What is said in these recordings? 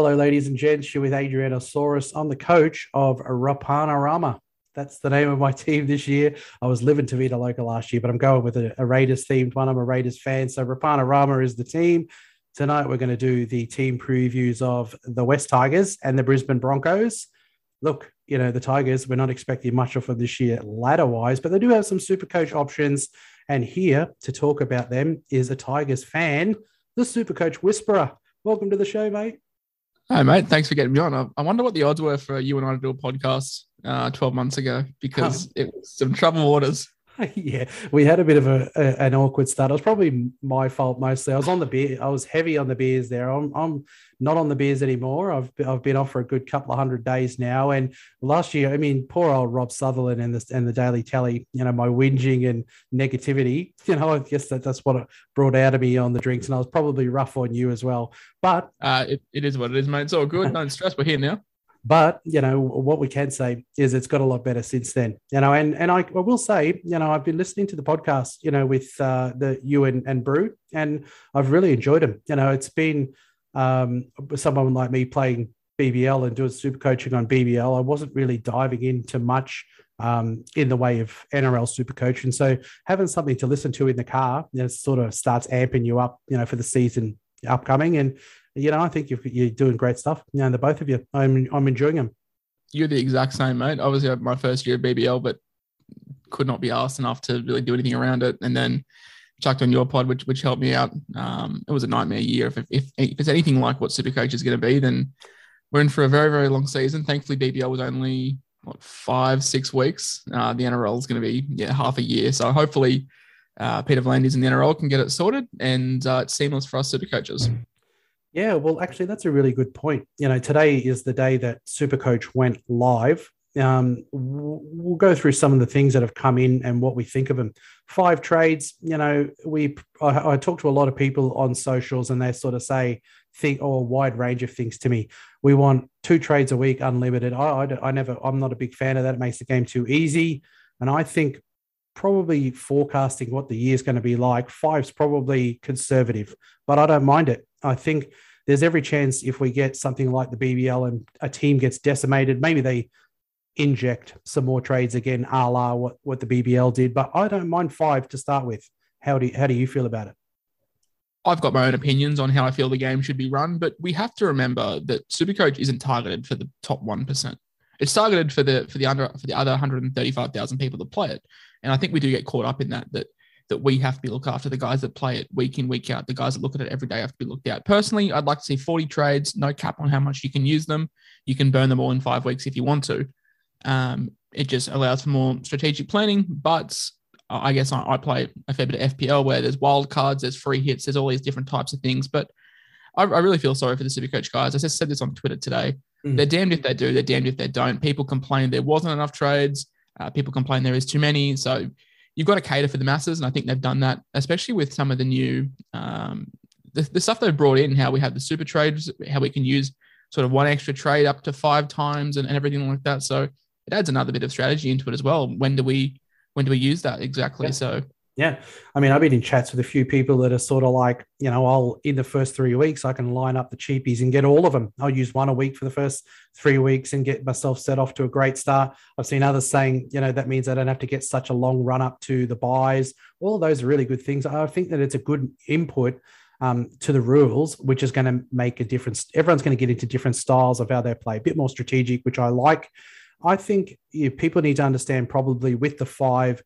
Hello, ladies and gents. You're with Adrianasaurus. I'm the coach of Rapanarama. That's the name of my team this year. I was living to Vita Loca last year, but I'm going with a, a Raiders themed one. I'm a Raiders fan. So Rapanarama is the team. Tonight, we're going to do the team previews of the West Tigers and the Brisbane Broncos. Look, you know, the Tigers, we're not expecting much of them this year ladder wise, but they do have some super coach options. And here to talk about them is a Tigers fan, the super coach whisperer. Welcome to the show, mate. Hi, mate. Thanks for getting me on. I wonder what the odds were for you and I to do a podcast uh, 12 months ago because it was some trouble waters. yeah, we had a bit of a, a, an awkward start. It was probably my fault mostly. I was on the beer. I was heavy on the beers there. I'm, I'm not on the beers anymore. I've I've been off for a good couple of hundred days now. And last year, I mean, poor old Rob Sutherland and the and the Daily Tally. You know, my whinging and negativity. You know, I guess that that's what it brought out of me on the drinks. And I was probably rough on you as well. But uh, it, it is what it is, mate. It's all good. No stress. We're here now. But you know what we can say is it's got a lot better since then. You know, and and I, I will say, you know, I've been listening to the podcast, you know, with uh, the you and, and Brew, and I've really enjoyed them. You know, it's been um, someone like me playing BBL and doing super coaching on BBL. I wasn't really diving into much um, in the way of NRL super coaching. So having something to listen to in the car, you know, sort of starts amping you up, you know, for the season upcoming. And you know, I think you're, you're doing great stuff. You know, the both of you, I'm I'm enjoying them. You're the exact same, mate. Obviously, my first year at BBL, but could not be asked enough to really do anything around it. And then chucked on your pod, which which helped me out. Um, it was a nightmare year. If, if, if it's anything like what Supercoach is going to be, then we're in for a very very long season. Thankfully, BBL was only what five six weeks. Uh, the NRL is going to be yeah half a year. So hopefully, uh, Peter V'landys in the NRL can get it sorted, and uh, it's seamless for us Supercoaches. Yeah, well, actually, that's a really good point. You know, today is the day that Supercoach went live. Um, we'll go through some of the things that have come in and what we think of them. Five trades. You know, we I, I talk to a lot of people on socials, and they sort of say think or oh, a wide range of things to me. We want two trades a week, unlimited. I, I, I never. I'm not a big fan of that. It makes the game too easy, and I think probably forecasting what the year is going to be like. Five's probably conservative, but I don't mind it. I think there's every chance if we get something like the BBL and a team gets decimated, maybe they inject some more trades again, a la what, what the BBL did. But I don't mind five to start with. How do you, how do you feel about it? I've got my own opinions on how I feel the game should be run, but we have to remember that Supercoach isn't targeted for the top one percent. It's targeted for the for the under for the other 135,000 people that play it. And I think we do get caught up in that that that we have to be looked after the guys that play it week in week out. The guys that look at it every day have to be looked at. Personally, I'd like to see 40 trades, no cap on how much you can use them. You can burn them all in five weeks if you want to. Um, it just allows for more strategic planning. But I guess I, I play a fair bit of FPL where there's wild cards, there's free hits, there's all these different types of things. But I, I really feel sorry for the Supercoach guys. I just said this on Twitter today. Mm. They're damned if they do, they're damned if they don't. People complain there wasn't enough trades. Uh, people complain there is too many. So you've got to cater for the masses, and I think they've done that, especially with some of the new um, the, the stuff they've brought in. How we have the super trades, how we can use sort of one extra trade up to five times, and, and everything like that. So it adds another bit of strategy into it as well. When do we when do we use that exactly? Yeah. So yeah. I mean, I've been in chats with a few people that are sort of like, you know, I'll in the first three weeks, I can line up the cheapies and get all of them. I'll use one a week for the first three weeks and get myself set off to a great start. I've seen others saying, you know, that means I don't have to get such a long run up to the buys. All of those are really good things. I think that it's a good input um, to the rules, which is going to make a difference. Everyone's going to get into different styles of how they play, a bit more strategic, which I like. I think you know, people need to understand probably with the five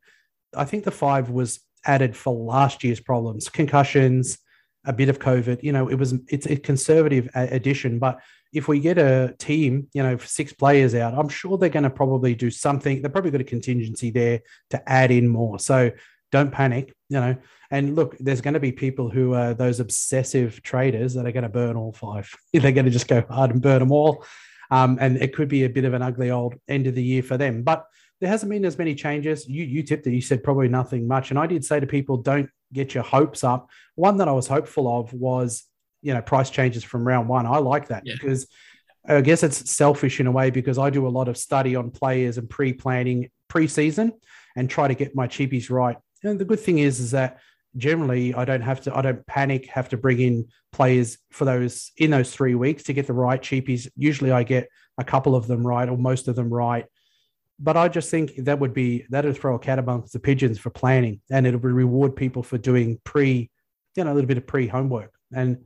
I think the five was added for last year's problems, concussions, a bit of COVID. You know, it was it's a conservative addition, but if we get a team, you know, six players out, I'm sure they're going to probably do something. They've probably got a contingency there to add in more. So don't panic, you know. And look, there's going to be people who are those obsessive traders that are going to burn all five. they're going to just go hard and burn them all. Um, and it could be a bit of an ugly old end of the year for them. But there hasn't been as many changes. You you tipped it. You said probably nothing much, and I did say to people, don't get your hopes up. One that I was hopeful of was you know price changes from round one. I like that yeah. because I guess it's selfish in a way because I do a lot of study on players and pre-planning pre-season and try to get my cheapies right. And the good thing is is that generally I don't have to I don't panic have to bring in players for those in those three weeks to get the right cheapies. Usually I get a couple of them right or most of them right. But I just think that would be that would throw a cat amongst the pigeons for planning and it would reward people for doing pre, you know, a little bit of pre homework. And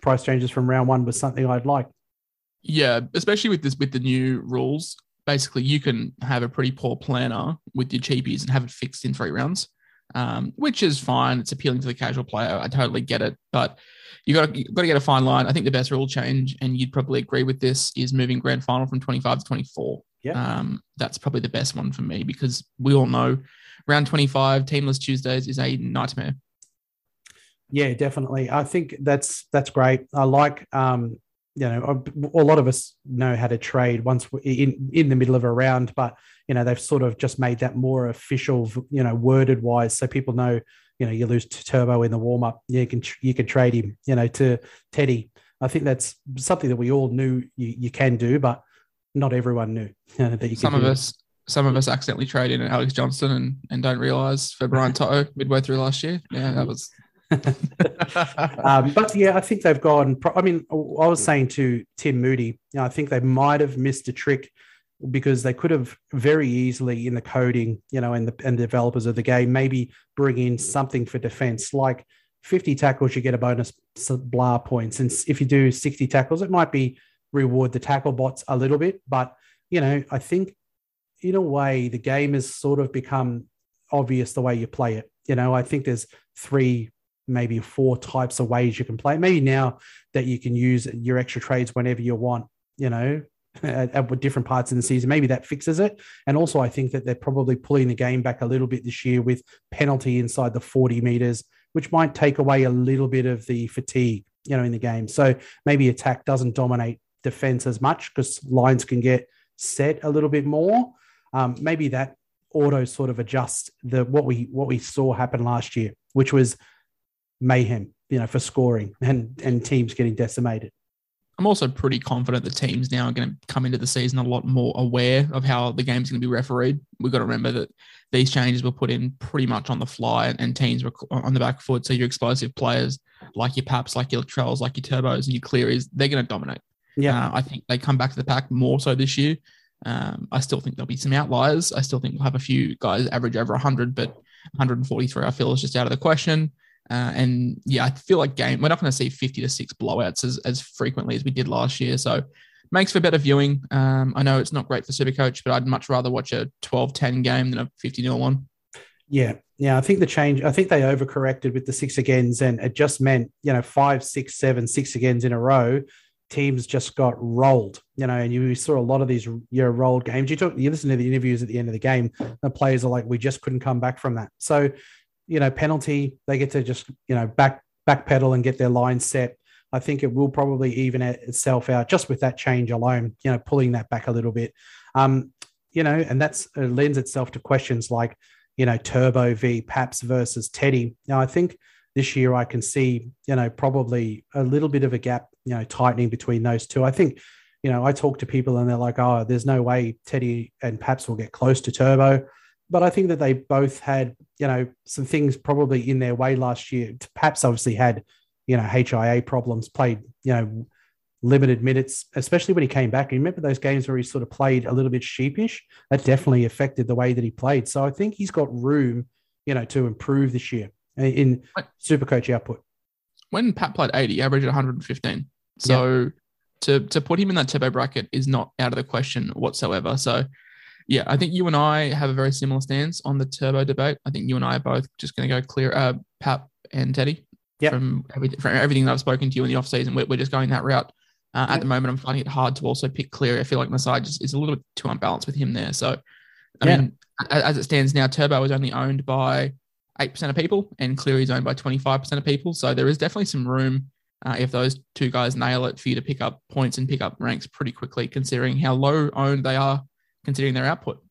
price changes from round one was something I'd like. Yeah, especially with this with the new rules. Basically, you can have a pretty poor planner with your cheapies and have it fixed in three rounds um, which is fine. It's appealing to the casual player. I totally get it, but you got got to get a fine line. I think the best rule change, and you'd probably agree with this, is moving grand final from 25 to 24. Yeah, um, that's probably the best one for me because we all know round 25 teamless Tuesdays is a nightmare. Yeah, definitely. I think that's that's great. I like um, you know a, a lot of us know how to trade once in in the middle of a round, but you know they've sort of just made that more official you know worded wise so people know you know you lose to turbo in the warm up you can you can trade him you know to teddy i think that's something that we all knew you, you can do but not everyone knew that you some of us some of us accidentally trade in Alex Johnston and, and don't realize for Brian To'o midway through last year. Yeah, that was. um, but yeah, I think they've gone. I mean, I was saying to Tim Moody, you know, I think they might have missed a trick because they could have very easily in the coding, you know, and the and the developers of the game maybe bring in something for defense like 50 tackles, you get a bonus blah points. And if you do 60 tackles, it might be reward the tackle bots a little bit. But, you know, I think in a way the game has sort of become obvious the way you play it. You know, I think there's three, maybe four types of ways you can play. Maybe now that you can use your extra trades whenever you want, you know, at, at, different parts in the season. Maybe that fixes it. And also, I think that they're probably pulling the game back a little bit this year with penalty inside the 40 meters, which might take away a little bit of the fatigue, you know, in the game. So maybe attack doesn't dominate defense as much because lines can get set a little bit more. Um, maybe that auto sort of adjusts the what we what we saw happen last year, which was mayhem, you know, for scoring and and teams getting decimated. I'm also pretty confident the teams now are going to come into the season a lot more aware of how the game's going to be refereed. We've got to remember that these changes were put in pretty much on the fly, and teams were on the back foot. So your explosive players, like your Paps, like your Trells, like your Turbos, and your Clearys, they're going to dominate. Yeah, uh, I think they come back to the pack more so this year. Um, I still think there'll be some outliers. I still think we'll have a few guys average over 100, but 143 I feel is just out of the question. Uh, and yeah, I feel like game we're not going to see 50 to 6 blowouts as, as frequently as we did last year. So makes for better viewing. Um, I know it's not great for Supercoach, but I'd much rather watch a 12 10 game than a 50 0 one. Yeah. Yeah. I think the change, I think they overcorrected with the six agains and it just meant, you know, five, six, seven, six agains in a row. Teams just got rolled, you know, and you saw a lot of these you know, rolled games. You talk, you listen to the interviews at the end of the game, the players are like, we just couldn't come back from that. So you know, penalty, they get to just, you know, back backpedal and get their line set. I think it will probably even itself out just with that change alone, you know, pulling that back a little bit. Um, you know, and that's uh, lends itself to questions like, you know, Turbo v Paps versus Teddy. Now, I think this year I can see, you know, probably a little bit of a gap, you know, tightening between those two. I think, you know, I talk to people and they're like, oh, there's no way Teddy and Paps will get close to Turbo but I think that they both had, you know, some things probably in their way last year. Perhaps obviously had, you know, HIA problems, played, you know, limited minutes, especially when he came back. You remember those games where he sort of played a little bit sheepish? That definitely affected the way that he played. So I think he's got room, you know, to improve this year in super coach output. When Pat played 80, he averaged 115. So to to put him in that turbo bracket is not out of the question whatsoever. So yeah, I think you and I have a very similar stance on the turbo debate. I think you and I are both just going to go Cleary, uh, Pap and Teddy. Yep. From, everything, from everything that I've spoken to you in the off season, we're, we're just going that route. Uh, yep. At the moment, I'm finding it hard to also pick Cleary. I feel like my side just is a little bit too unbalanced with him there. So, I yeah. mean, as it stands now, Turbo is only owned by 8% of people and Cleary is owned by 25% of people. So there is definitely some room uh, if those two guys nail it for you to pick up points and pick up ranks pretty quickly, considering how low owned they are considering their output.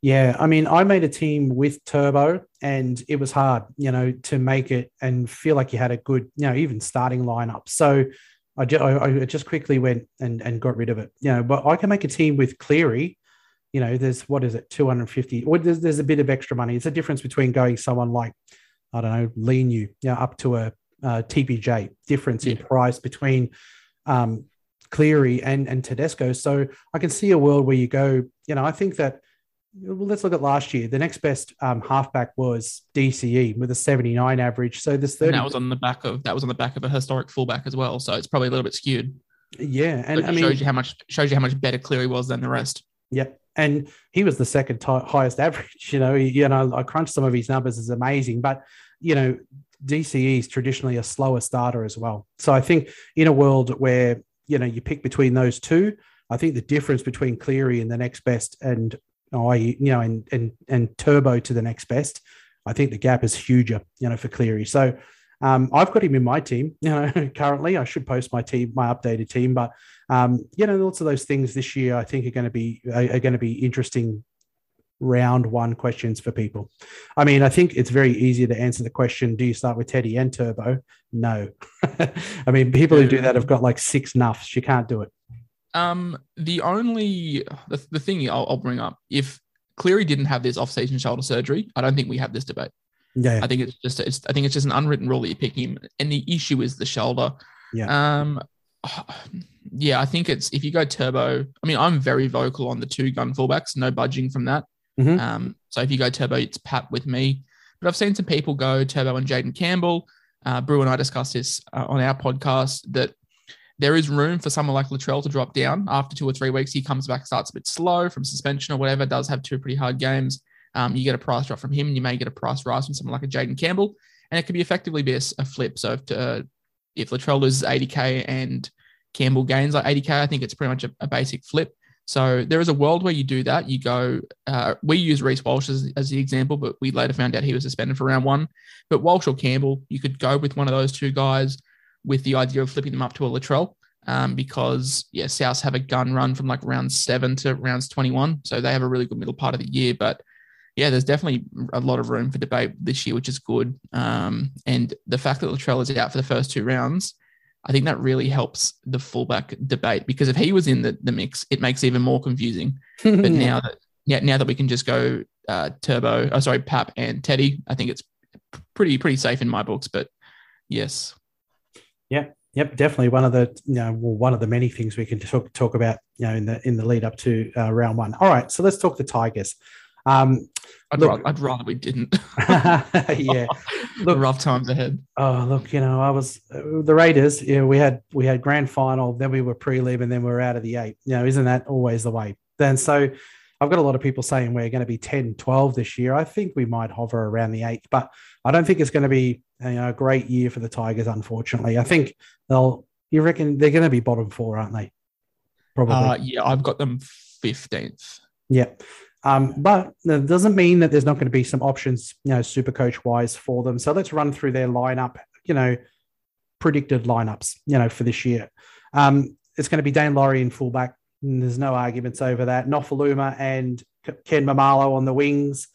Yeah, I mean, I made a team with Turbo, and it was hard, you know, to make it and feel like you had a good, you know, even starting lineup. So I just, I just quickly went and and got rid of it, you know. But I can make a team with Cleary. You know, there's what is it, 250? Or there's, there's a bit of extra money. It's a difference between going someone like I don't know, lean you, you know, up to a, a TPJ difference yeah. in price between um, Cleary and and Tedesco. So I can see a world where you go, you know, I think that well, let's look at last year. The next best um, halfback was DCE with a 79 average. So this 30 and that was on the back of that was on the back of a historic fullback as well. So it's probably a little bit skewed. Yeah, and I mean, shows you how much shows you how much better Cleary was than the rest. Yep, and he was the second t- highest average. You know, you know, I crunched some of his numbers; is amazing. But you know, DCE is traditionally a slower starter as well. So I think in a world where you know you pick between those two, I think the difference between Cleary and the next best, and oh, you know, and and and Turbo to the next best, I think the gap is huger. You know, for Cleary. So um, I've got him in my team. You know, currently I should post my team, my updated team, but um, you know, lots of those things this year I think are going to be are, are going to be interesting round one questions for people. I mean, I think it's very easy to answer the question do you start with Teddy and Turbo? No. I mean, people who do that have got like six nuffs. You can't do it. Um, the only the, the thing I'll, I'll bring up if Cleary didn't have this off-season shoulder surgery, I don't think we have this debate. Yeah, I think it's just it's, I think it's just an unwritten rule that you pick him, and the issue is the shoulder. Yeah. Um, yeah, I think it's if you go turbo. I mean, I'm very vocal on the two gun fullbacks, no budging from that. Mm-hmm. Um, so if you go turbo, it's Pat with me. But I've seen some people go turbo and Jayden Campbell. Uh, Brew and I discussed this uh, on our podcast that there is room for someone like Latrell to drop down after two or three weeks. He comes back, starts a bit slow from suspension or whatever, does have two pretty hard games. Um, you get a price drop from him, and you may get a price rise from someone like a Jayden Campbell, and it could be effectively be a, a flip. So if uh, if Latrell loses 80k and Campbell gains like 80k, I think it's pretty much a, a basic flip. So there is a world where you do that. You go, uh, we use Reece Walsh as, as, the example, but we later found out he was suspended for round one. But Walsh or Campbell, you could go with one of those two guys with the idea of flipping them up to a Latrell um, because, yeah, Souths have a gun run from like round seven to rounds 21. So they have a really good middle part of the year. But yeah, there's definitely a lot of room for debate this year, which is good. Um, and the fact that Latrell is out for the first two rounds, I think that really helps the fullback debate because if he was in the, the mix, it makes it even more confusing. but now that yeah, now that we can just go uh, Turbo, oh sorry, Pap and Teddy, I think it's pretty pretty safe in my books. But yes, yeah, yep, definitely one of the you know well, one of the many things we can talk talk about you know in the in the lead up to uh, round one. All right, so let's talk the Tigers. Um, I'd, look, rather, I'd rather we didn't. yeah, look, rough times ahead. Oh, look, you know, I was uh, the Raiders. Yeah, we had we had grand final, then we were pre-leave, and then we are out of the eight. You know, isn't that always the way? Then so. I've got a lot of people saying we're going to be 10, 12 this year. I think we might hover around the eighth, but I don't think it's going to be you know, a great year for the Tigers, unfortunately. I think they'll, you reckon they're going to be bottom four, aren't they? Probably. Uh, yeah, I've got them 15th. Yeah. Um, but that doesn't mean that there's not going to be some options, you know, super coach wise for them. So let's run through their lineup, you know, predicted lineups, you know, for this year. Um, it's going to be Daine Laurie in fullback. There's no arguments over that. Nofoaluma and Ken Maumalo on the wings.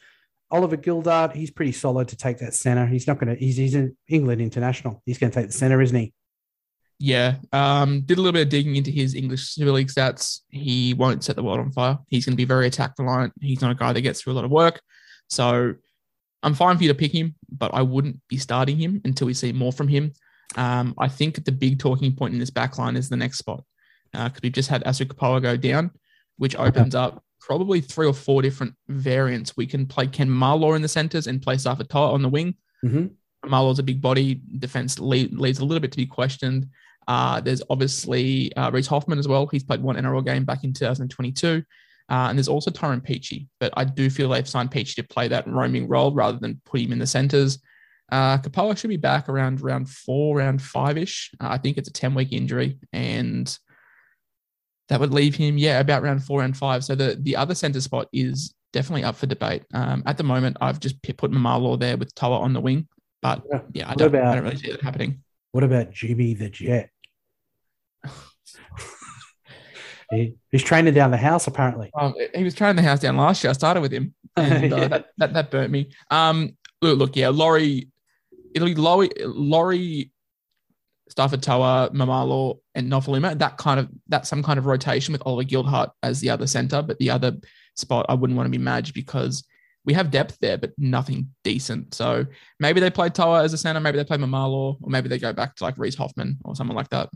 Oliver Gildart, he's pretty solid to take that center. He's not going to, he's, he's in England international. He's going to take the center, isn't he? Yeah, um, did a little bit of digging into his English Super League stats. He won't set the world on fire. He's going to be very attack reliant. He's not a guy that gets through a lot of work. So I'm fine for you to pick him, but I wouldn't be starting him until we see more from him. Um, I think the big talking point in this back line is the next spot because uh, we've just had Asu Kepaoa go down, which opens up probably three or four different variants. We can play Ken Maumalo in the centers and play Safa on the wing. Mm-hmm. Maumalo's a big body. Defense lead, leads a little bit to be questioned. Uh, there's obviously uh, Reese Hoffman as well. He's played one NRL game back in 2022. Uh, and there's also Tyrone Peachey, but I do feel they've signed Peachey to play that roaming role rather than put him in the centres. Uh, Kepaoa should be back around round four, round five ish. Uh, I think it's a 10 week injury, and that would leave him, yeah, about round four, round five. So the, the other centre spot is definitely up for debate. Um, at the moment, I've just put Maumalo there with To'a on the wing, but yeah, I don't, about, I don't really see that happening. What about Jimmy the Jet? He, he's training down the house apparently. Um, he was training the house down last year. I started with him, and uh, yeah. that, that, that burnt me. Um, look, look, yeah, Laurie. It'll be Laurie, Laurie, Starford To'a, Maumalo, and Nofoaluma. That kind of that's some kind of rotation with Oliver Gildart as the other center, but the other spot I wouldn't want to be Madge because we have depth there, but nothing decent. So maybe they play To'a as a center, maybe they play Maumalo, or maybe they go back to like Reese Hoffman or someone like that.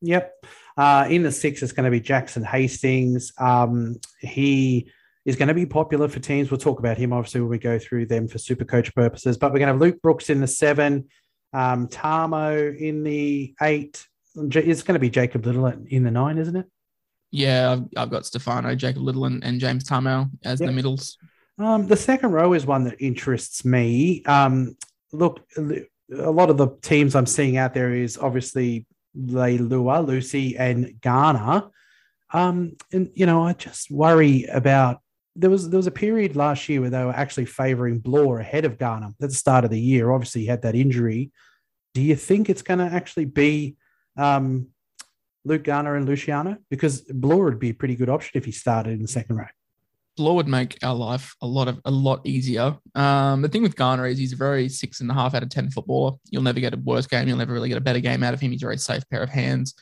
Yep. Uh, in the six, it's going to be Jackson Hastings. Um, he is going to be popular for teams. We'll talk about him obviously when we go through them for super coach purposes. But we're going to have Luke Brooks in the seven, um, Tamou in the eight. It's going to be Jacob Liddle in the nine, isn't it? Yeah, I've, I've got Stefano, Jacob Liddle, and, and James Tamou as yep. the middles. Um, the second row is one that interests me. Um, look, a lot of the teams I'm seeing out there is obviously Leilua, Lucy, and Garner. Um, and you know, I just worry about there was there was a period last year where they were actually favouring Blore ahead of Garner at the start of the year. Obviously, he had that injury. Do you think it's going to actually be um, Luke Garner and Luciano? Because Blore would be a pretty good option if he started in the second row. Blore would make our life a lot of a lot easier. Um, the thing with Garner is he's a very six and a half out of ten footballer. You'll never get a worse game. You'll never really get a better game out of him. He's a very safe pair of hands.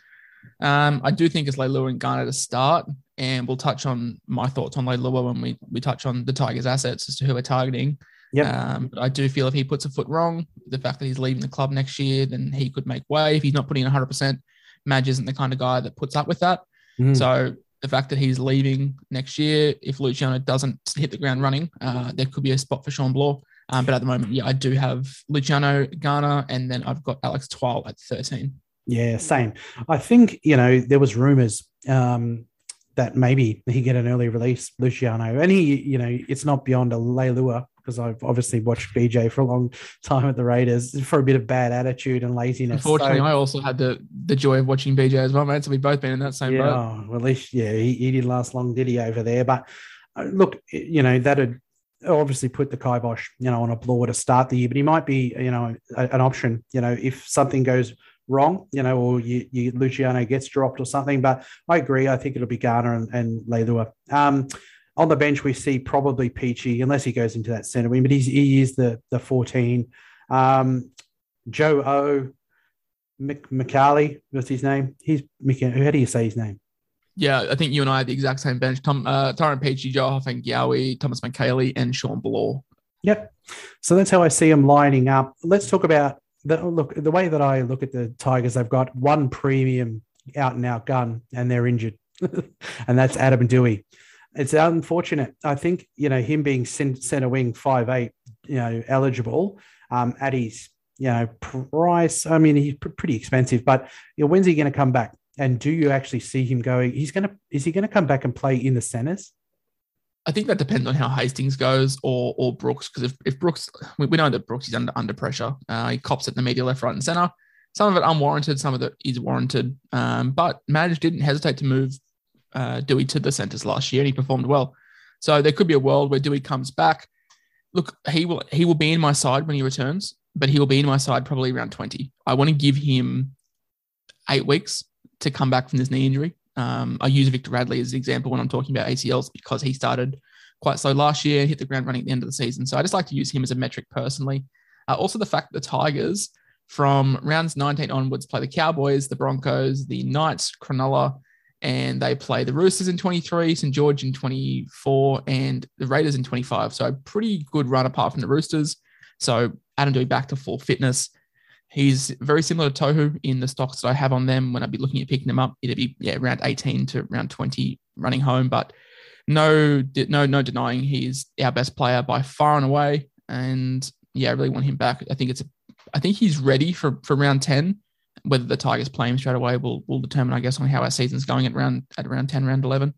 Um, I do think it's Leilua and Garner to start, and we'll touch on my thoughts on Leilua when we we touch on the Tigers' assets as to who we're targeting. Yeah. Um, but I do feel if he puts a foot wrong, the fact that he's leaving the club next year, then he could make way. If he's not putting in 100%, Madge isn't the kind of guy that puts up with that. Mm. So the fact that he's leaving next year, if Luciano doesn't hit the ground running, uh, there could be a spot for Shawn Blore. Um, but at the moment, yeah, I do have Luciano Garner, and then I've got Alex Twal at 13. Yeah, same. I think, you know, there was rumors um, that maybe he get an early release, Luciano. And he, you know, it's not beyond a Leilua because I've obviously watched BJ for a long time at the Raiders for a bit of bad attitude and laziness. Unfortunately, so, I also had the the joy of watching BJ as well, mate. So we've both been in that same yeah, boat. Oh, well, at least, yeah, he, he didn't last long, did he, over there? But uh, look, you know, that'd obviously put the kibosh, you know, on a Blore to start the year, but he might be, you know, a, an option, you know, if something goes wrong, you know, or you, you Luciano gets dropped or something. But I agree. I think it'll be Garner and, and Leilua. Um, on the bench, we see probably Peachey, unless he goes into that centre wing, but he's, he is the, the 14. Um, Joe O. Mick McCarley, what's his name? He's Mick. how do you say his name? Yeah, I think you and I had the exact same bench. Tom, uh, Tyrone Peachey, Joe Ofahengaue, Thomas Mikaele, and Shawn Blore. Yep. So that's how I see them lining up. Let's talk about the look. The way that I look at the Tigers, they've got one premium out and out gun, and they're injured, and that's Adam Doueihi it's unfortunate. I think you know him being centre wing five eight, you know, eligible um, at his you know price. I mean, he's pr- pretty expensive, but you know, when's he going to come back? And do you actually see him going? He's going to is he going to come back and play in the centres? I think that depends on how Hastings goes or or Brooks because if, if Brooks we, we know that Brooks is under under pressure. Uh, he cops it in the media left, right, and centre. Some of it unwarranted, some of it is warranted. Um, but Madge didn't hesitate to move uh, Doueihi to the centres last year, and he performed well. So there could be a world where Dewey comes back. Look, he will he will be in my side when he returns, but he will be in my side probably around twenty. I want to give him eight weeks to come back from this knee injury. Um, I use Victor Radley as an example when I'm talking about ACLs because he started quite slow last year and hit the ground running at the end of the season. So I just like to use him as a metric personally. Uh, also, the fact that the Tigers from rounds 19 onwards play the Cowboys, the Broncos, the Knights, Cronulla, and they play the Roosters in 23, St George in 24, and the Raiders in 25. So a pretty good run apart from the Roosters. So Adam Doueihi back to full fitness. He's very similar to Tohu in the stocks that I have on them. When I'd be looking at picking them up, it'd be yeah around 18 to around 20 running home. But no, no, no denying he's our best player by far and away. And yeah, I really want him back. I think it's I think he's ready for for round 10 whether the Tigers play him straight away will will determine, I guess, on how our season's going at around at around ten, round eleven.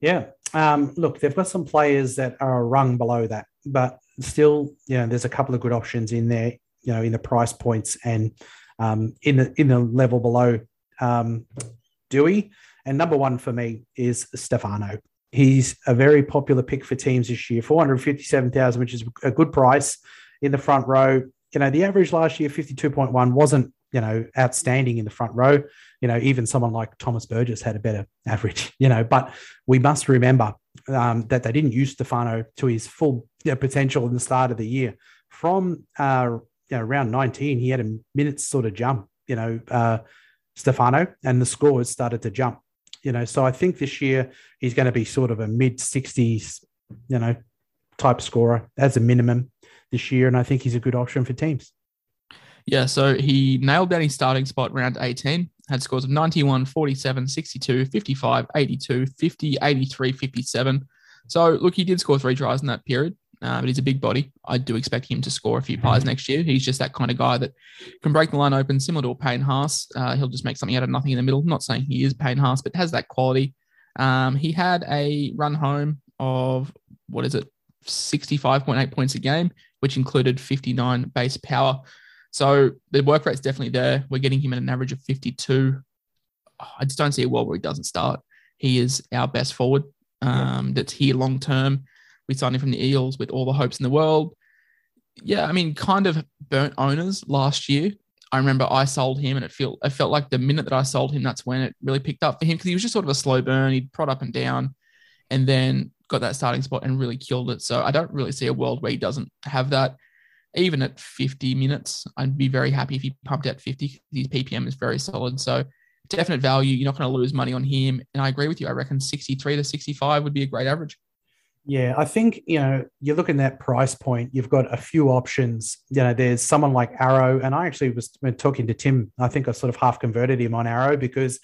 Yeah. Um, look, they've got some players that are rung below that, but still, you know, there's a couple of good options in there, you know, in the price points and um, in the in the level below um, Doueihi. And number one for me is Stefano. He's a very popular pick for teams this year, 457,000, which is a good price in the front row. You know, the average last year, 52.1, wasn't you know, outstanding in the front row. You know, even someone like Thomas Burgess had a better average, you know, but we must remember um, that they didn't use Stefano to his full you know, potential in the start of the year. From uh, you know, around 19, he had a minutes sort of jump, you know, uh, Stefano, and the scores started to jump, you know. So I think this year he's going to be sort of a mid 60s, you know, type scorer as a minimum this year, and I think he's a good option for teams. Yeah, so he nailed down his starting spot round 18, had scores of 91, 47, 62, 55, 82, 50, 83, 57. So, look, he did score three tries in that period, uh, but he's a big body. I do expect him to score a few pies next year. He's just that kind of guy that can break the line open, similar to a Payne Haas. Uh, he'll just make something out of nothing in the middle. Not saying he is Payne Haas, but has that quality. Um, he had a run home of, what is it, 65.8 points a game, which included 59 base power. So the work rate's definitely there. We're getting him at an average of 52. I just don't see a world where he doesn't start. He is our best forward um, that's here long term. We signed him from the Eels with all the hopes in the world. Yeah, I mean, kind of burnt owners last year. I remember I sold him, and it felt it felt like the minute that I sold him, that's when it really picked up for him because he was just sort of a slow burn. He'd prod up and down, and then got that starting spot and really killed it. So I don't really see a world where he doesn't have that even at 50 minutes, I'd be very happy if he pumped out 50. His PPM is very solid. So definite value. You're not going to lose money on him. And I agree with you. I reckon 63 to 65 would be a great average. Yeah, I think, you know, you look in that price point, you've got a few options. You know, there's someone like Arrow, and I actually was talking to Tim. I think I sort of half converted him on Arrow because,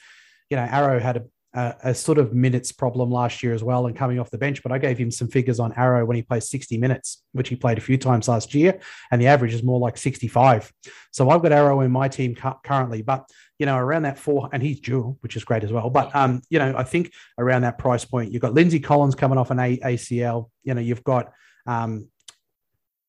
you know, Arrow had a a, a, sort of minutes problem last year as well and coming off the bench. But I gave him some figures on Arrow when he plays 60 minutes, which he played a few times last year, and the average is more like 65. So I've got Arrow in my team cu- currently, but you know around that four, and he's dual, which is great as well. But um, you know I think around that price point, you've got Lindsay Collins coming off an a- ACL. You know you've got um,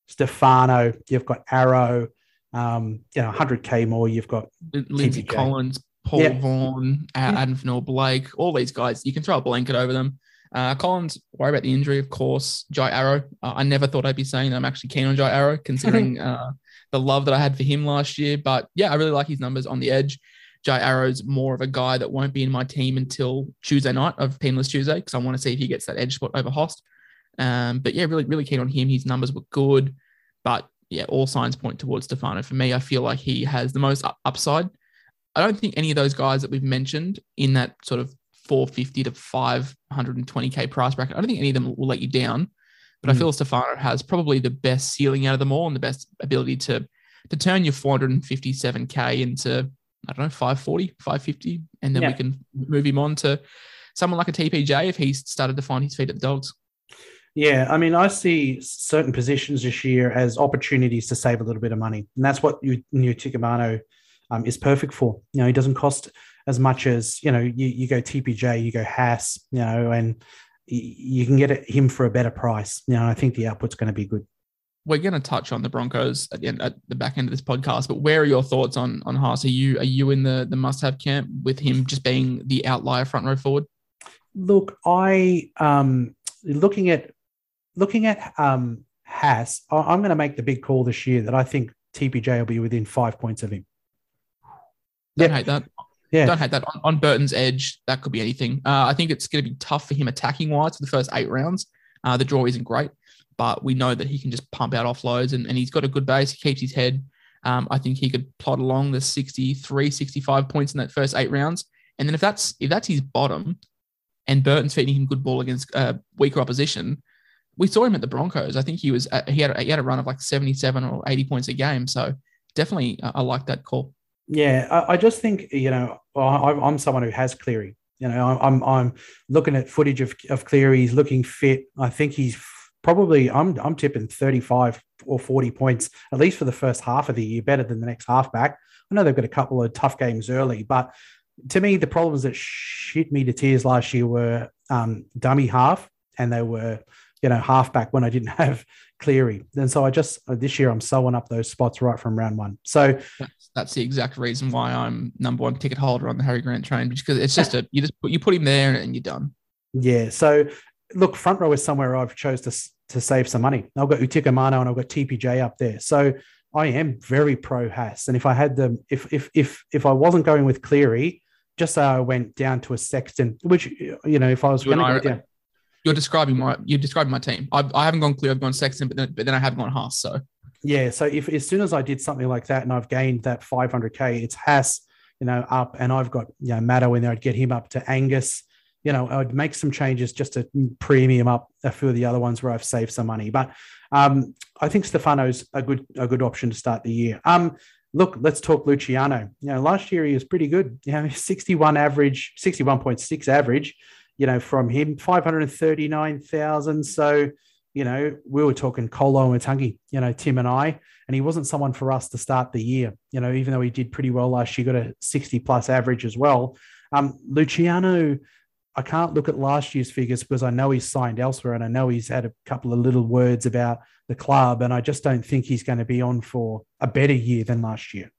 Stefano, you've got Arrow. Um, you know, 100k more. You've got Lindsay TPJ. Collins, Paul yeah. Vaughan, Adam yeah. Blake, all these guys. You can throw a blanket over them. Uh, Collins, worry about the injury, of course. Jai Arrow. Uh, I never thought I'd be saying that I'm actually keen on Jai Arrow, considering uh, the love that I had for him last year. But yeah, I really like his numbers on the edge. Jai Arrow's more of a guy that won't be in my team until Tuesday night of Penless Tuesday because I want to see if he gets that edge spot over Host. Um, but yeah, really, really keen on him. His numbers were good, but yeah, all signs point towards Stefano. For me, I feel like he has the most upside I don't think any of those guys that we've mentioned in that sort of 450 to 520k price bracket, I don't think any of them will let you down. But mm. I feel Stefano has probably the best ceiling out of them all and the best ability to to turn your 457k into I don't know 540, 550, and then yeah. we can move him on to someone like a TPJ if he's started to find his feet at the dogs. Yeah, I mean, I see certain positions this year as opportunities to save a little bit of money, and that's what you, Utoikamanu um, is perfect for. You know, he doesn't cost as much as you know. You, you go TPJ, you go Haas, you know, and you can get him for a better price. You know, I think the output's going to be good. We're going to touch on the Broncos at the, end, at the back end of this podcast, but where are your thoughts on on Haas? Are you are you in the the must have camp with him just being the outlier front row forward? Look, I um looking at looking at um Haas, I'm going to make the big call this year that I think TPJ will be within five points of him. Don't hate that. Yeah. Don't hate that. On, on, Burton's edge, that could be anything. Uh, I think it's going to be tough for him attacking wise for the first eight rounds. Uh, the draw isn't great, but we know that he can just pump out offloads and, and he's got a good base. He keeps his head. Um, I think he could plot along the 63, 65 points in that first eight rounds. And then if that's if that's his bottom and Burton's feeding him good ball against uh, weaker opposition, we saw him at the Broncos. I think he was uh, he had a, he had a run of like 77 or 80 points a game. So definitely uh, I like that call. Yeah, I, I just think you know I, I'm someone who has Cleary. You know, I'm I'm looking at footage of of Cleary. He's looking fit. I think he's probably I'm I'm tipping 35 or 40 points at least for the first half of the year, better than the next halfback. I know they've got a couple of tough games early, but to me, the problems that shit me to tears last year were um, dummy half, and they were you know halfback when I didn't have Cleary. And so I just uh, this year I'm sewing up those spots right from round one. So that's, that's the exact reason why I'm number one ticket holder on the Harry Grant train because it's just a you just put you put him there and you're done. Yeah. So look, front row is somewhere I've chose to to save some money. I've got Utoikamanu and I've got TPJ up there. So I am very pro Haas. And if I had them, if if if if I wasn't going with Cleary, just so I went down to a Sexton, which you know, if I was going to go down you're describing my you're describing my team. I've, I haven't gone Cleary. I've gone Sexton, but then, but then I haven't gone Haas. So yeah. So if as soon as I did something like that and I've gained that 500k, it's Haas, you know, up, and I've got you know Maddo in there. I'd get him up to Angus, you know, I would make some changes just to premium up a few of the other ones where I've saved some money. But um, I think Stefano's a good a good option to start the year. Um, look, let's talk Luciano. You know, last year he was pretty good. You know, 61 average, 61.6 average, you know, from him, 539,000. So, you know, we were talking Koloamatangi, you know, Tim and I, and he wasn't someone for us to start the year, you know, even though he did pretty well last year, got a 60 plus average as well. Um, Luciano, I can't look at last year's figures because I know he's signed elsewhere and I know he's had a couple of little words about the club. And I just don't think he's going to be on for a better year than last year.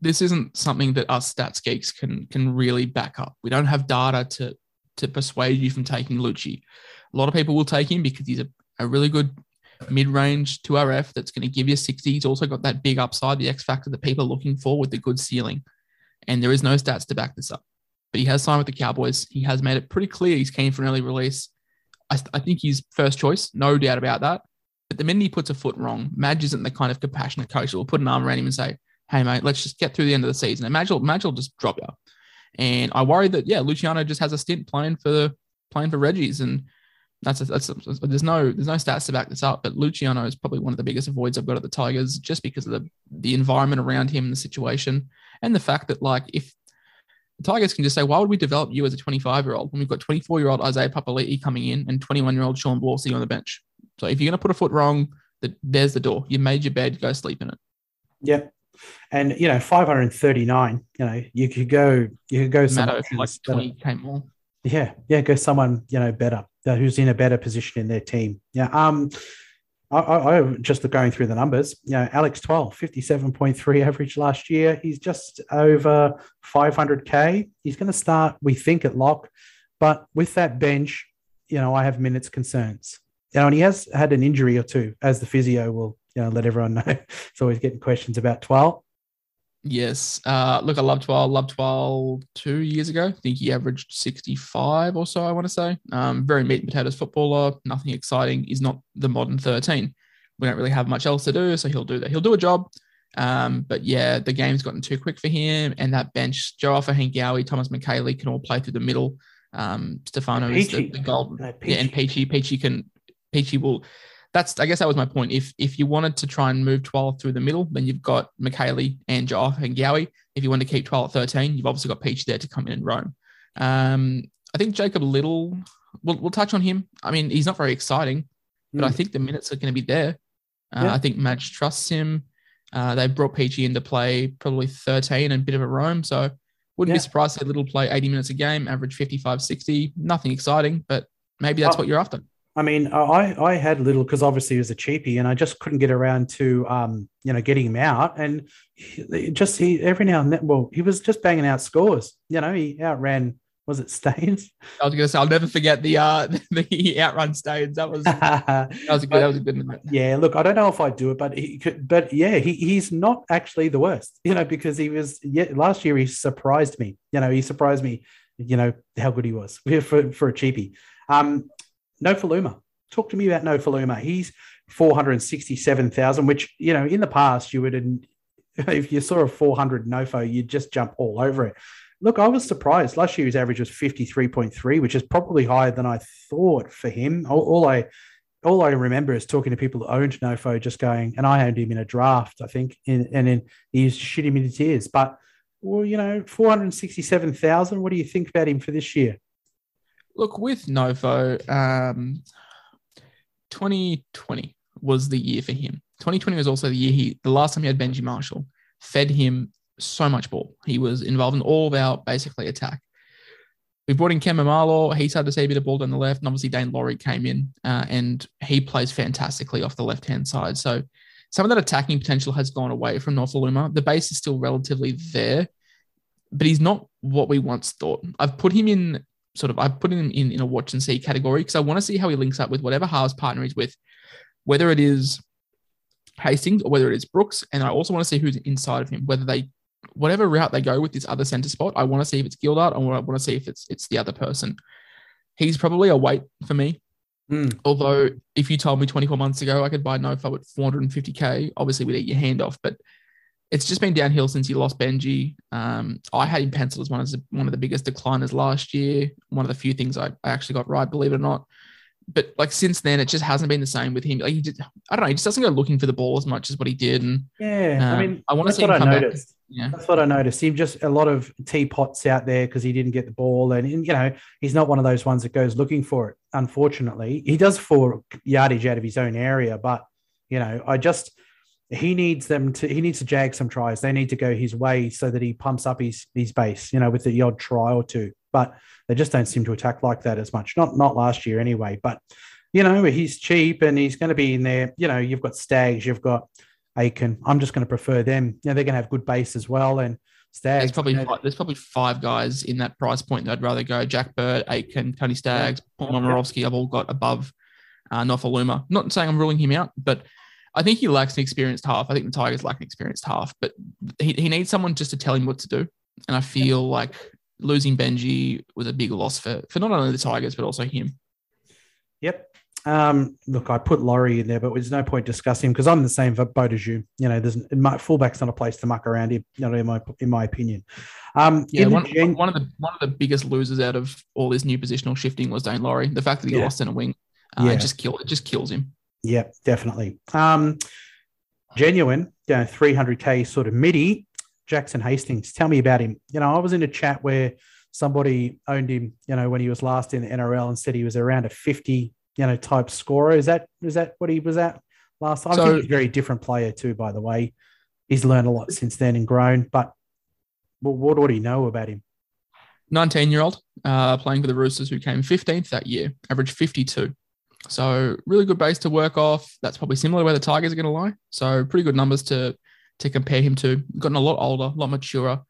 This isn't something that us stats geeks can can really back up. We don't have data to to persuade you from taking Lucci. A lot of people will take him because he's a, a really good mid-range 2RF that's going to give you 60. He's also got that big upside, the X factor that people are looking for with the good ceiling. And there is no stats to back this up but he has signed with the Cowboys. He has made it pretty clear he's keen for an early release. I, I think he's first choice, no doubt about that. But the minute he puts a foot wrong, Madge isn't the kind of compassionate coach that will put an arm around him and say, hey, mate, let's just get through the end of the season. And Madge will, Madge will just drop you. And I worry that, yeah, Luciano just has a stint playing for playing for Reggie's. And that's, a, that's a, there's no there's no stats to back this up, but Luciano is probably one of the biggest avoids I've got at the Tigers just because of the the environment around him, the situation, and the fact that like if the Tigers can just say, why would we develop you as a 25 year old when we've got 24 year old Isaiah Papali'i coming in and 21 year old Shawn sitting on the bench? So if you're going to put a foot wrong, the, there's the door. You made your bed, go sleep in it. Yep. And you know, 539. You know, you could go, you could go some like 20 k more. Yeah, yeah, go someone you know better, who's in a better position in their team. Yeah. Um, I, I, I just going through the numbers. You know, Alex Twal, 57.3 average last year. He's just over 500K. He's going to start, we think, at lock. But with that bench, you know, I have minutes concerns. You know, and he has had an injury or two, as the physio will, you know, let everyone know. It's always getting questions about Twal. Yes. Uh, look, I love Twal. Love Twal two years ago. I think he averaged 65 or so, I want to say. Um, very meat and potatoes footballer. Nothing exciting. He's not the modern 13. We don't really have much else to do, so he'll do that. He'll do a job. Um, but yeah, the game's gotten too quick for him. And that bench, Joe Ofahengaue, Thomas Mikaele can all play through the middle. Um, Stefano is the, the gold. No, yeah, and Peachey, Peachey can, Peachey will that's I guess that was my point. If if you wanted to try and move 12 through the middle, then you've got Mikaele and Joe and Gowie. If you want to keep 12 at 13, you've obviously got Peach there to come in and roam. Um, I think Jacob Liddle. we'll, we'll touch on him. I mean, he's not very exciting, but mm. I think the minutes are going to be there. Uh, yeah. I think Madge trusts him. Uh, they brought Peachey into play probably 13 and a bit of a roam. So wouldn't yeah. be surprised to see Liddle play 80 minutes a game, average 55, 60. Nothing exciting, but maybe that's oh. what you're after. I mean, I I had Liddle because obviously he was a cheapie, and I just couldn't get around to um you know getting him out, and he, just he every now and then, well, he was just banging out scores. You know, he outran was it Staines? I was going to say I'll never forget the uh the outrun Staines. That was that was a good. that was a good. Moment. Yeah, look, I don't know if I'd do it, but he could, but yeah, he, he's not actually the worst. You know, because he was yeah last year he surprised me. You know, he surprised me. You know how good he was for for a cheapie. Um, Nofoaluma. Talk to me about Nofoaluma. He's 467,000, which, you know, in the past, you would, if you saw a 400 Nofo, you'd just jump all over it. Look, I was surprised. Last year, his average was 53.3, which is probably higher than I thought for him. All, all I all I remember is talking to people that owned Nofo, just going, and I owned him in a draft, I think, and, and then he shit him into tears. But, well, you know, 467,000, what do you think about him for this year? Look, with Nofo, um, 2020 was the year for him. 2020 was also the year he, the last time he had Benji Marshall, fed him so much ball. He was involved in all of our basically attack. We brought in Ken Maumalo. He started to see a bit of ball down the left. And obviously, Daine Laurie came in uh, and he plays fantastically off the left hand side. So some of that attacking potential has gone away from Nofoaluma. The base is still relatively there, but he's not what we once thought. I've put him in sort of I'm putting him in, in a watch and see category because I want to see how he links up with whatever halves partner he's with, whether it is Hastings or whether it is Brooks. And I also want to see who's inside of him, whether they whatever route they go with this other center spot. I want to see if it's Gildart or I want to see if it's it's the other person. He's probably a wait for me. Mm. Although if you told me 24 months ago I could buy Nofo at 450k, obviously we'd eat your hand off. But it's just been downhill since he lost Benji. Um, I had him penciled as one as one of the biggest decliners last year. One of the few things I, I actually got right, believe it or not. But like since then, it just hasn't been the same with him. Like he just, I don't know, he just doesn't go looking for the ball as much as what he did. And yeah, um, I mean, I want to see him what come I back. noticed. Yeah. That's what I noticed. Him just a lot of teapots out there because he didn't get the ball, and, and you know he's not one of those ones that goes looking for it. Unfortunately, he does for yardage out of his own area, but you know I just he needs them to he needs to jag some tries. They need to go his way so that he pumps up his his base, you know, with the odd try or two. But they just don't seem to attack like that as much. Not not last year anyway. But you know, he's cheap and he's going to be in there. You know, you've got Staggs, you've got Aitken. I'm just going to prefer them. You know, they're going to have good base as well. And Staggs, There's probably you know, five, there's probably five guys in that price point that I'd rather go. Jack Bird, Aitken, Tony Staggs, Paul Momirovski. I've all got above uh, Nofoaluma. Not saying I'm ruling him out, but I think he lacks an experienced half. I think the Tigers lack an experienced half, but he, he needs someone just to tell him what to do. And I feel like losing Benji was a big loss for, for not only the Tigers, but also him. Yep. Um, look, I put Laurie in there, but there's no point discussing him because I'm the same boat as you. You know, there's my fullback's not a place to muck around in, you know, in my in my opinion. Um, Yeah, one, gen- one of the one of the biggest losers out of all this new positional shifting was Daine Laurie. The fact that he Yeah. lost in a wing, uh, Yeah. it just kill it just kills him. Yeah, definitely. Um, genuine, you know, 300k sort of midi. Jackson Hastings, tell me about him. You know, I was in a chat where somebody owned him. You know, when he was last in the NRL and said he was around a 50, you know, type scorer. Is that is that what he was at last time? I So- think he's a very different player too. By the way, he's learned a lot since then and grown. But what, what do you know about him? 19 year old uh, playing for the Roosters who came 15th that year, averaged 52. So really good base to work off. That's probably similar to where the Tigers are going to lie. So pretty good numbers to to compare him to. Gotten a lot older, a lot maturer.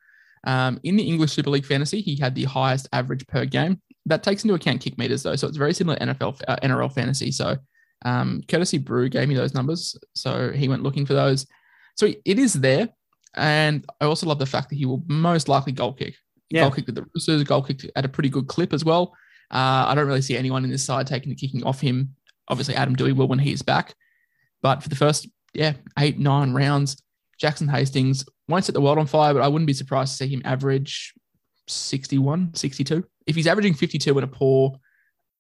Um, in the English Super League fantasy, he had the highest average per game. That takes into account kick meters though, so it's very similar to NFL uh, NRL fantasy. So um, courtesy Brew gave me those numbers, so he went looking for those. So it is there, and I also love the fact that he will most likely goal kick. Yeah. Goal kick at the Roosters, goal kicked at a pretty good clip as well. Uh, I don't really see anyone in this side taking the kicking off him. Obviously, Adam Doueihi will when he's back. But for the first, yeah, eight, nine rounds, Jackson Hastings won't set the world on fire, but I wouldn't be surprised to see him average 61, 62. If he's averaging 52 in a poor,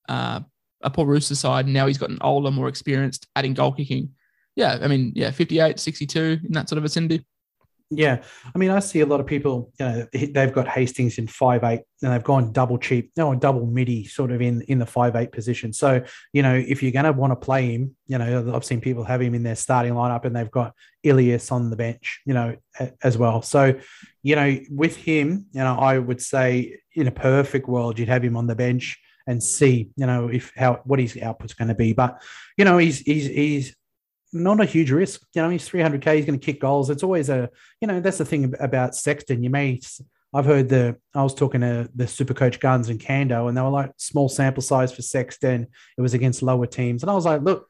uh, a poor Rooster side, now he's gotten older, more experienced, adding goal kicking. Yeah, I mean, yeah, 58, 62 in that sort of vicinity. Yeah, I mean, I see a lot of people. You know, they've got Hastings in five eight, and they've gone double cheap, no, double midi, sort of in in the five eight position. So, you know, if you're going to want to play him, you know, I've seen people have him in their starting lineup, and they've got Ilias on the bench, you know, as well. So, you know, with him, you know, I would say in a perfect world, you'd have him on the bench and see, you know, if how what his output's going to be. But, you know, he's he's he's not a huge risk. You know, he's 300k. He's going to kick goals. It's always a, you know, that's the thing about Sexton. You may, I've heard the, I was talking to the super coach Guns and Kando, and they were like small sample size for Sexton. It was against lower teams. And I was like, look,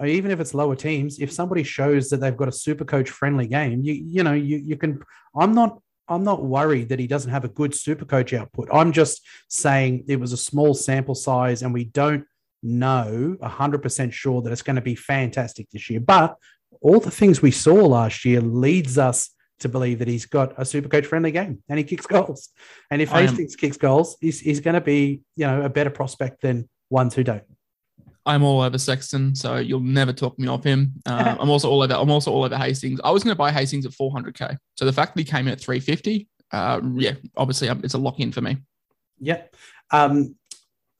uh, even if it's lower teams, if somebody shows that they've got a super coach friendly game, you, you know, you, you can, I'm not, I'm not worried that he doesn't have a good super coach output. I'm just saying it was a small sample size and we don't know 100% sure that it's going to be fantastic this year. But all the things we saw last year leads us to believe that he's got a super coach friendly game and he kicks goals. And if I am- Hastings kicks goals, he's, he's going to be, you know, a better prospect than ones who don't. I'm all over Sexton, so you'll never talk me off him. Uh, I'm also all over. I'm also all over Hastings. I was going to buy Hastings at 400k. So the fact that he came in at 350, uh, yeah, obviously um, it's a lock in for me. Yep. Um,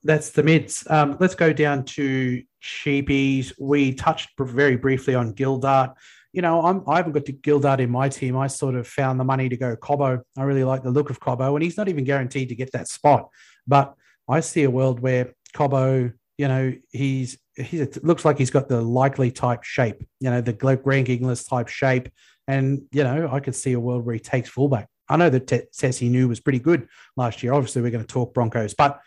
that's the mids. Um, let's go down to cheapies. We touched very briefly on Gildart. You know, I'm, I haven't got to Gildart in my team. I sort of found the money to go Cobbo. I really like the look of Cobbo, and he's not even guaranteed to get that spot. But I see a world where Cobbo, you know, he's it looks like he's got the likely type shape. You know, the Greg Inglis type shape, and you know, I could see a world where he takes fullback. I know that Te- Tesi Niu was pretty good last year. Obviously, we're going to talk Broncos, but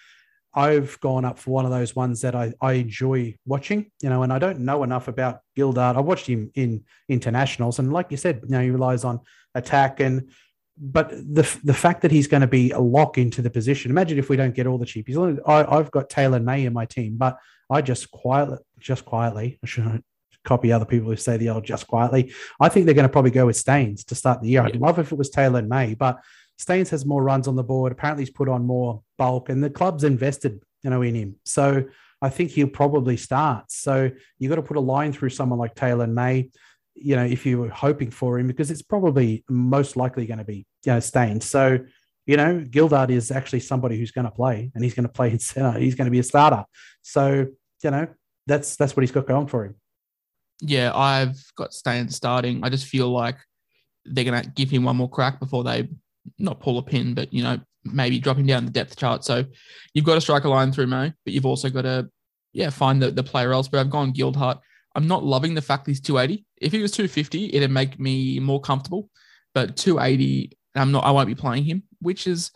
I've gone up for one of those ones that I, I enjoy watching, you know, and I don't know enough about Gildart. I watched him in internationals, and like you said, you know, he relies on attack and but the the fact that he's going to be a lock into the position. Imagine if we don't get all the cheapies. I, I've got Taylor May in my team, but I just quietly, just quietly, I shouldn't copy other people who say the old just quietly. I think they're going to probably go with Staines to start the year. I'd love if it was Taylor May, but Staines has more runs on the board. Apparently, he's put on more bulk, and the club's invested, you know, in him. So I think he'll probably start. So you've got to put a line through someone like Taylor May, you know, if you were hoping for him, because it's probably most likely going to be, you know, Staines. So, you know, Gildart is actually somebody who's going to play, and he's going to play in center. He's going to be a starter. So, you know, that's that's what he's got going for him. Yeah, I've got Staines starting. I just feel like they're going to give him one more crack before they not pull a pin, but you know maybe dropping down the depth chart. So you've got to strike a line through Mo, but you've also got to yeah find the, the player elsewhere. I've gone Gildart. I'm not loving the fact he's 280. If he was 250, it'd make me more comfortable. But 280, I'm not. I won't be playing him, which is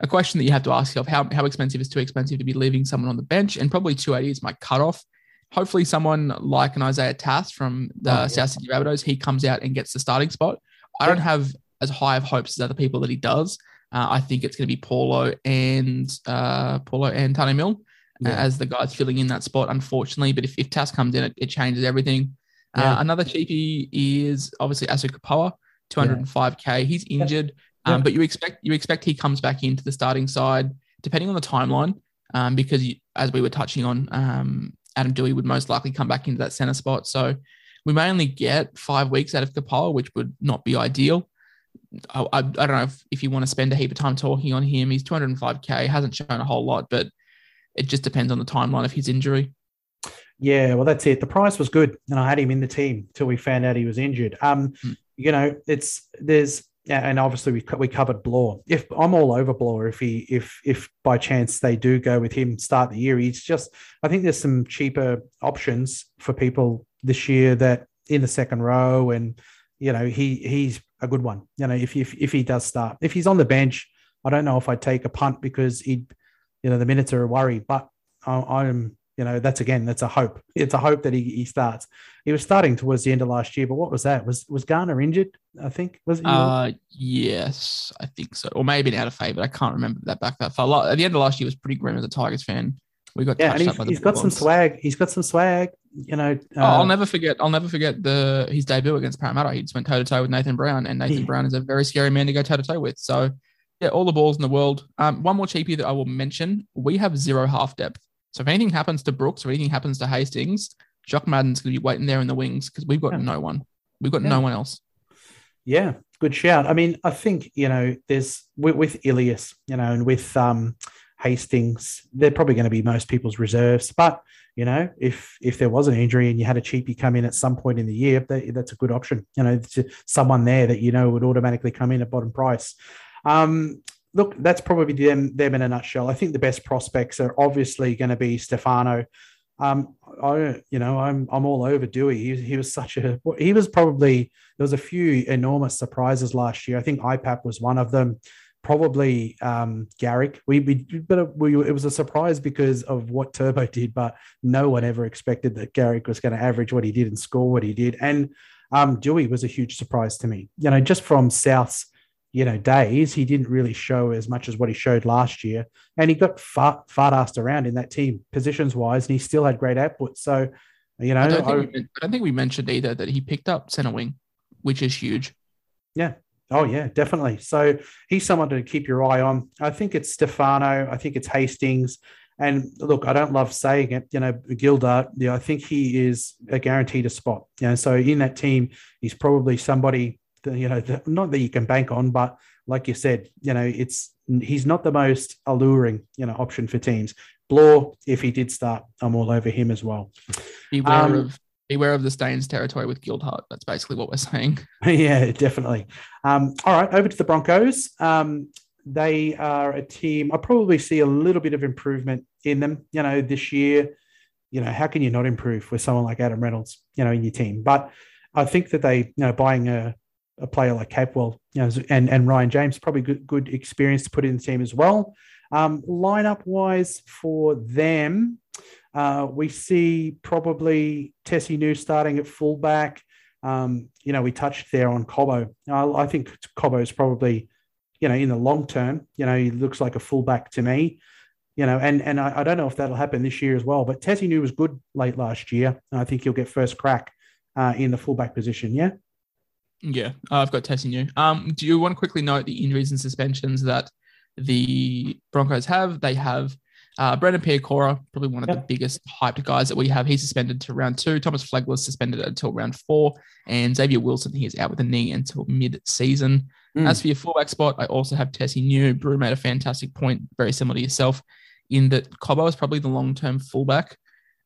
a question that you have to ask yourself: how how expensive is too expensive to be leaving someone on the bench? And probably 280 is my cutoff. Hopefully, someone like an Isaiah Tass from the oh, yeah. South Sydney Rabbitohs, he comes out and gets the starting spot. I don't have as high of hopes as other people that he does. Uh, I think it's going to be Paulo and uh, Paulo and Taane Milne uh, yeah. as the guys filling in that spot, unfortunately. But if, if Tass comes in, it, it changes everything. Uh, yeah. Uh, another cheapie is obviously Asu Kepaoa, 205k. Yeah. He's injured, um, but you expect you expect he comes back into the starting side depending on the timeline, um, because you, as we were touching on, um, Adam Doueihi would most likely come back into that center spot. So we may only get five weeks out of Kepaoa, which would not be ideal. I, I, don't know if, if you want to spend a heap of time talking on him. He's 205k, hasn't shown a whole lot, but it just depends on the timeline of his injury. Yeah, well, that's it. The price was good, and I had him in the team till we found out he was injured. Um, hmm. you know, it's there's and obviously we we covered Blore. If I'm all over Blore, if he if if by chance they do go with him start the year, he's just I think there's some cheaper options for people this year that in the second row, and you know he he's a good one. You know, if if if he does start, if he's on the bench, I don't know if I'd take a punt because he, you know, the minutes are a worry. But I, am you know, that's again, that's a hope. It's a hope that he, he starts. He was starting towards the end of last year, but what was that? Was was Garner injured? I think was. He uh, yes, I think so, or maybe out of favour. I can't remember that back that far. At the end of last year was pretty grim as a Tigers fan. We got yeah, and he's, he's got some swag. He's got some swag. You know, uh, oh, I'll never forget. I'll never forget the his debut against Parramatta. He just went toe to toe with Nathan Brown, and Nathan Brown is a very scary man to go toe to toe with. So, yeah, all the balls in the world. Um, one more cheapie that I will mention: we have zero half depth. So if anything happens to Brooks or anything happens to Hastings, Jock Madden's going to be waiting there in the wings because we've got yeah. no one. We've got yeah. no one else. Yeah, good shout. I mean, I think you know, there's with, with Ilias, you know, and with um, Hastings, they're probably going to be most people's reserves. But you know, if if there was an injury and you had a cheapie come in at some point in the year, that, that's a good option. You know, someone there that you know would automatically come in at bottom price. Um, look, that's probably them them in a nutshell. I think the best prospects are obviously going to be Stefano. Um, I you know I'm I'm all over Doueihi. He, he was such a he was probably there was a few enormous surprises last year. I think IPAP was one of them probably um, Garrick. We, we but we, it was a surprise because of what Turbo did, but no one ever expected that Garrick was going to average what he did and score what he did. And um, Doueihi was a huge surprise to me. You know, just from South's you know days, he didn't really show as much as what he showed last year, and he got fart assed around in that team positions wise, and he still had great output. So, you know, I don't, think, I, we, I don't think we mentioned either that he picked up center wing, which is huge. Yeah, Oh yeah, definitely. So he's someone to keep your eye on. I think it's Stefano. I think it's Hastings. And look, I don't love saying it, you know, Gildart, yeah, I think he is a guaranteed a spot. You know, so in that team, he's probably somebody that, you know, that, not that you can bank on, but like you said, you know, it's he's not the most alluring, you know, option for teams. Blore, if he did start, I'm all over him as well. Beware um, of beware of the Staines territory with Gildart. That's basically what we're saying. yeah, definitely. Um, all right, over to the Broncos. Um, they are a team. I probably see a little bit of improvement in them. You know, this year. You know, how can you not improve with someone like Adam Reynolds? You know, in your team. But I think that they, you know, buying a, a player like Capewell, you know, and and Ryan James probably good good experience to put in the team as well. Um, lineup wise for them, uh, we see probably Tesi Niu starting at fullback. Um, you know, we touched there on Cobbo. I, I think Cobbo is probably, you know, in the long term, you know, he looks like a fullback to me. You know, and and I, I don't know if that'll happen this year as well. But Tesi Niu was good late last year, and I think he'll get first crack uh, in the fullback position. Yeah. Yeah, I've got Tesi Niu. Um, do you want to quickly note the injuries and suspensions that the Broncos have? They have uh, Brendan Piakura, probably one of yep. the biggest hyped guys that we have. He's suspended to round two. Thomas Flegler suspended until round four. And Xavier Willison, he is out with a knee until mid season. Mm. As for your fullback spot, I also have Tesi Niu. Brew made a fantastic point, very similar to yourself, in that Cobbo is probably the long term fullback.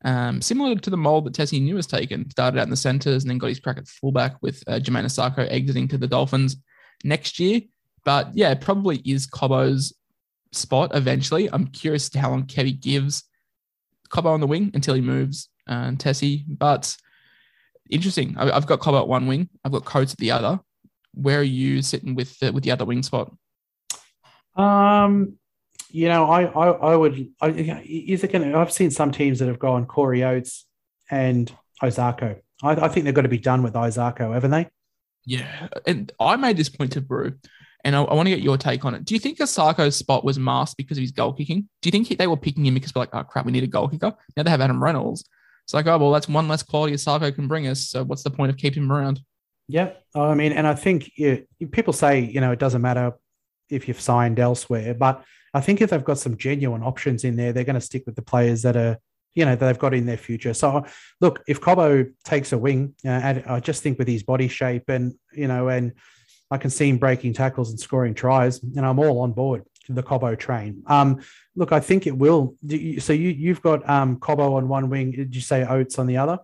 Um, similar to the mold that Tesi Niu has taken, started out in the centres and then got his crack at fullback with uh, Jamayne Isaako exiting to the Dolphins next year. But yeah, probably is Cobbo's spot eventually. I'm curious to how long Kevy gives Cobbo on the wing until he moves uh, Tesi. But interesting. I, have got Cobbo at one wing. I've got Coates at the other. Where are you sitting with the, with the other wing spot? Um, you know, I I, I would. I, is it going? I've seen some teams that have gone Corey Oates and Isaako. I, I think they've got to be done with Isaako, haven't they? Yeah, and I made this point to Brew, and I, I want to get your take on it. Do you think Isaako's spot was masked because of his goal kicking? Do you think he, they were picking him because they're like, oh crap, we need a goal kicker? Now they have Adam Reynolds. It's like, oh well, that's one less quality Isaako can bring us. So what's the point of keeping him around? Yeah, I mean, and I think yeah, people say you know it doesn't matter if you've signed elsewhere, but I think if they've got some genuine options in there, they're going to stick with the players that are, you know, that they've got in their future. So, look, if Cobbo takes a wing, uh, I just think with his body shape and, you know, and I can see him breaking tackles and scoring tries, and I'm all on board the Cobbo train. Um, look, I think it will. So you you've got um Cobbo on one wing. Did you say Oates on the other?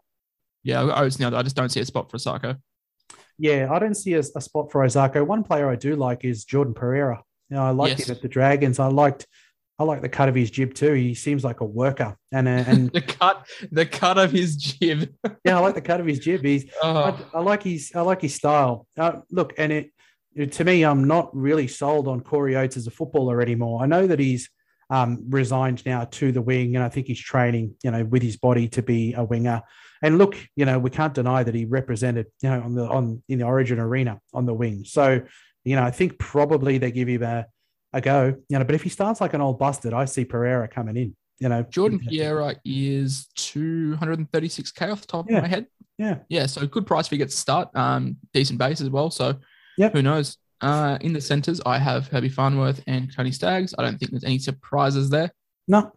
Yeah, Oates on the other. I just don't see a spot for Isaako. Yeah, I don't see a, a spot for Isaako. One player I do like is Jordan Pereira. You know, I liked yes. him at the Dragons. I liked I like the cut of his jib too. He seems like a worker, and uh, and the cut, the cut of his jib. yeah, I like the cut of his jib. He's, oh. I, I, like his, I like his style. Uh, look, and it, to me, I'm not really sold on Corey Oates as a footballer anymore. I know that he's um, resigned now to the wing, and I think he's training, you know, with his body to be a winger. And look, you know, we can't deny that he represented, you know, on the on in the Origin arena on the wing. So you know, I think probably they give him a, a go. You know, but if he starts like an old busted, I see Pereira coming in. You know, Jordan Pereira is 236k off the top yeah. of my head. Yeah, yeah. So good price for you get to start. Um, decent base as well. So yeah, who knows? Uh, in the centers, I have Herbie Farnworth and Tony Staggs. I don't think there's any surprises there. No,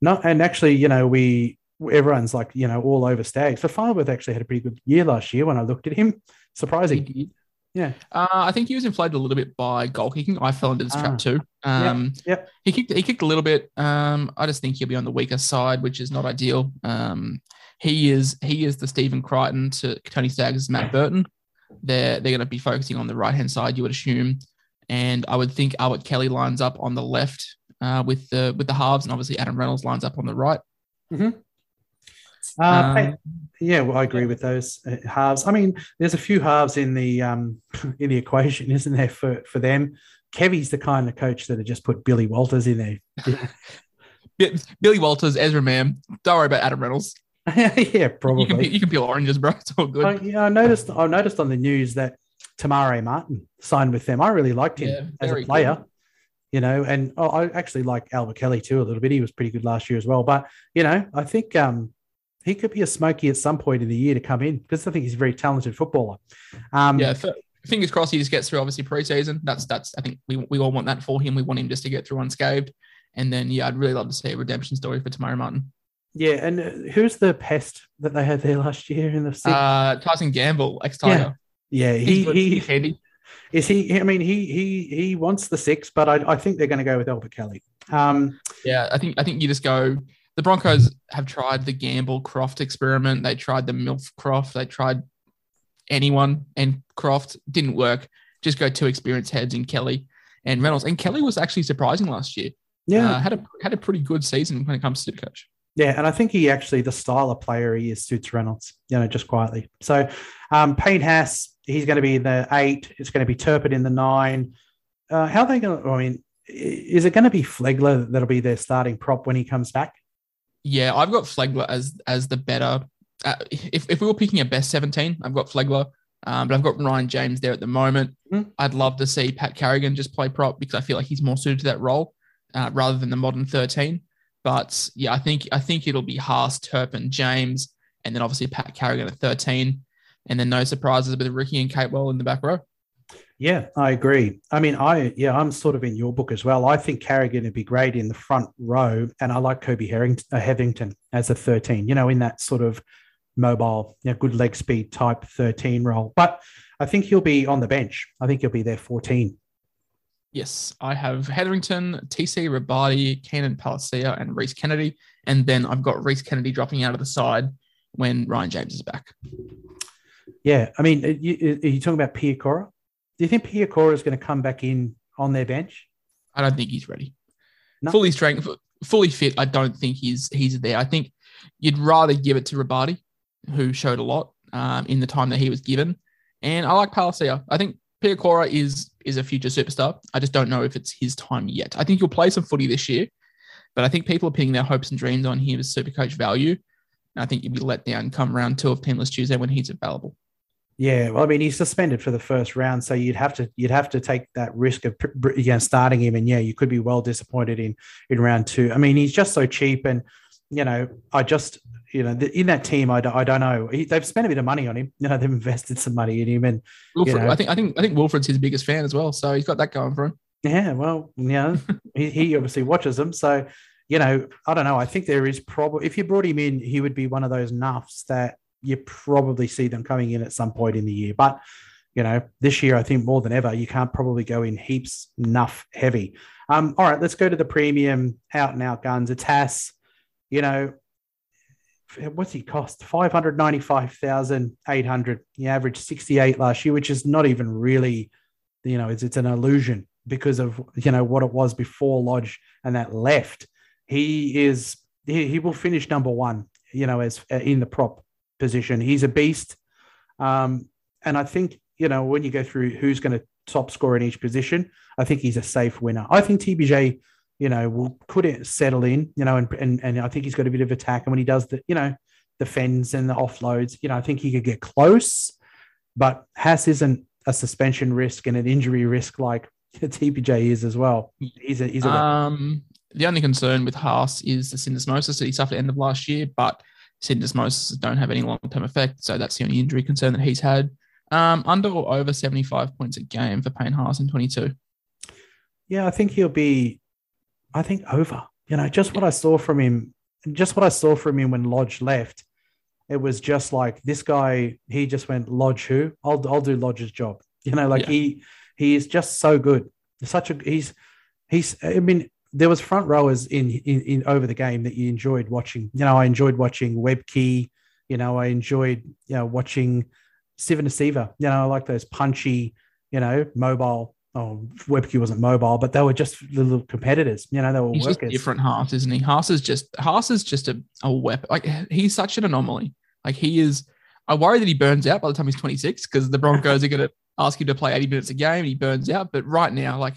no. And actually, you know, we everyone's like, you know, all over Staggs. But Farnworth actually had a pretty good year last year when I looked at him. Surprising. Yeah. Uh, I think he was inflated a little bit by goal kicking. I fell into this trap ah. too. Um, yep. yep. He kicked. He kicked a little bit. Um, I just think he'll be on the weaker side, which is not ideal. Um, he is. He is the Stephen Crichton to Tony Staggs' Matt Burton. They're they're going to be focusing on the right hand side, you would assume, and I would think Albert Kelly lines up on the left uh, with the with the halves, and obviously Adam Reynolds lines up on the right. Mm-hmm. Uh, um, yeah, well, I agree with those uh, halves. I mean, there's a few halves in the um, in the equation, isn't there, for for them? Kevy's the kind of coach that have just put Billy Walters in there. Billy Walters, Ezra Mam. Don't worry about Adam Reynolds. yeah, probably. You can, you can peel oranges, bro. It's all good. I, yeah, I noticed. I noticed on the news that Te Maire Martin signed with them. I really liked him yeah, as a player. Good. You know, and oh, I actually like Albert Kelly too a little bit. He was pretty good last year as well. But you know, I think um, he could be a smoky at some point in the year to come in because I think he's a very talented footballer. Um, yeah, fingers crossed he just gets through obviously preseason. That's that's I think we, we all want that for him. We want him just to get through unscathed. And then yeah, I'd really love to see a redemption story for Te Maire Martin. Yeah, and uh, who's the pest that they had there last year in the uh, Tyson Gamble, ex Tiger. Yeah, yeah, he he handy. Is he? I mean, he he he wants the six, but I, I think they're going to go with Albert Kelly. Um, yeah, I think I think you just go the Broncos have tried the Gamble Croft experiment. They tried the Milf Croft. They tried anyone and Croft didn't work. Just go two experienced heads in Kelly and Reynolds. And Kelly was actually surprising last year. Yeah, uh, had a had a pretty good season when it comes to the coach. Yeah, and I think he actually the style of player he is suits Reynolds. You know, just quietly. So, um, Payne Haas, he's going to be the eight. It's going to be Turpin in the nine. Uh, how are they going to? I mean, is it going to be Flegler that'll be their starting prop when he comes back? Yeah, I've got Flegler as as the better. Uh, if, if we were picking a best 17, I've got Flegler, um, but I've got Ryan James there at the moment. Mm-hmm. I'd love to see Pat Carrigan just play prop because I feel like he's more suited to that role uh, rather than the modern 13. But yeah, I think I think it'll be Haas, Turpin, James, and then obviously Pat Carrigan at 13. and then no surprises with Riki and Capewell in the back row. Yeah, I agree. I mean, I yeah, I'm sort of in your book as well. I think Carrigan would be great in the front row, and I like Kobe Harrington, uh, Hetherington as a 13. You know, in that sort of mobile, you know, good leg speed type 13 role. But I think he'll be on the bench. I think he'll be there 14. Yes, I have Hetherington, TC Robati, Keenan Palasia, and Rhys Kennedy. And then I've got Rhys Kennedy dropping out of the side when Ryan James is back. Yeah. I mean, are you, are you talking about Piakura? Do you think Piakura is going to come back in on their bench? I don't think he's ready. No. Fully strength, fully fit. I don't think he's he's there. I think you'd rather give it to Robati, who showed a lot um, in the time that he was given. And I like Palasia. I think Piakura is is a future superstar. I just don't know if it's his time yet. I think he'll play some footy this year, but I think people are pinning their hopes and dreams on him as super coach value. And I think you'll be let down come round two of Teamless Tuesday when he's available. Yeah, well, I mean, he's suspended for the first round, so you'd have to you'd have to take that risk of know, starting him, and yeah, you could be well disappointed in in round two. I mean, he's just so cheap, and you know, I just you know, in that team, I don't, I don't know. He, they've spent a bit of money on him. You know, they've invested some money in him, and Wilfred, you know, I think, I think, I think Wilfred's his biggest fan as well. So he's got that going for him. Yeah, well, yeah, he, he obviously watches them. So, you know, I don't know. I think there is probably if you brought him in, he would be one of those nuffs that you probably see them coming in at some point in the year. But you know, this year I think more than ever, you can't probably go in heaps nuff heavy. Um, all right, let's go to the premium out and out guns. It's Haas. You know, what's he cost? 595,800. He averaged 68 last year, which is not even really, you know, it's, it's an illusion because of, you know, what it was before Lodge and that left. He is, he, he will finish number one, you know, as uh, in the prop position. He's a beast. Um, and I think, you know, when you go through who's going to top score in each position, I think he's a safe winner. I think TPJ you know, will could it settle in, you know, and, and and I think he's got a bit of attack. And when he does the, you know, the fends and the offloads, you know, I think he could get close. But Haas isn't a suspension risk and an injury risk like TPJ is as well. He's a he's a um the only concern with Haas is the syndesmosis that he suffered at the end of last year, but syndesmosis don't have any long term effect. So that's the only injury concern that he's had. Um, under or over 75 points a game for Payne Haas in 22. Yeah, I think he'll be I think over. You know, just what I saw from him, just what I saw from him when Lodge left, it was just like this guy. He just went Lodge who? I'll I'll do Lodge's job. You know, like yeah. he he is just so good. Such a he's he's. I mean, there was front rowers in, in in over the game that you enjoyed watching. You know, I enjoyed watching Webcke. You know, I enjoyed you know watching Asiva. You know, I like those punchy, you know, mobile oh, Webcke wasn't mobile, but they were just little competitors. You know, they were he's workers. different Haas, isn't he? Haas is just Haas is just a, a weapon. Like he's such an anomaly. Like he is. I worry that he burns out by the time he's 26 because the Broncos are going to ask him to play 80 minutes a game and he burns out. But right now, like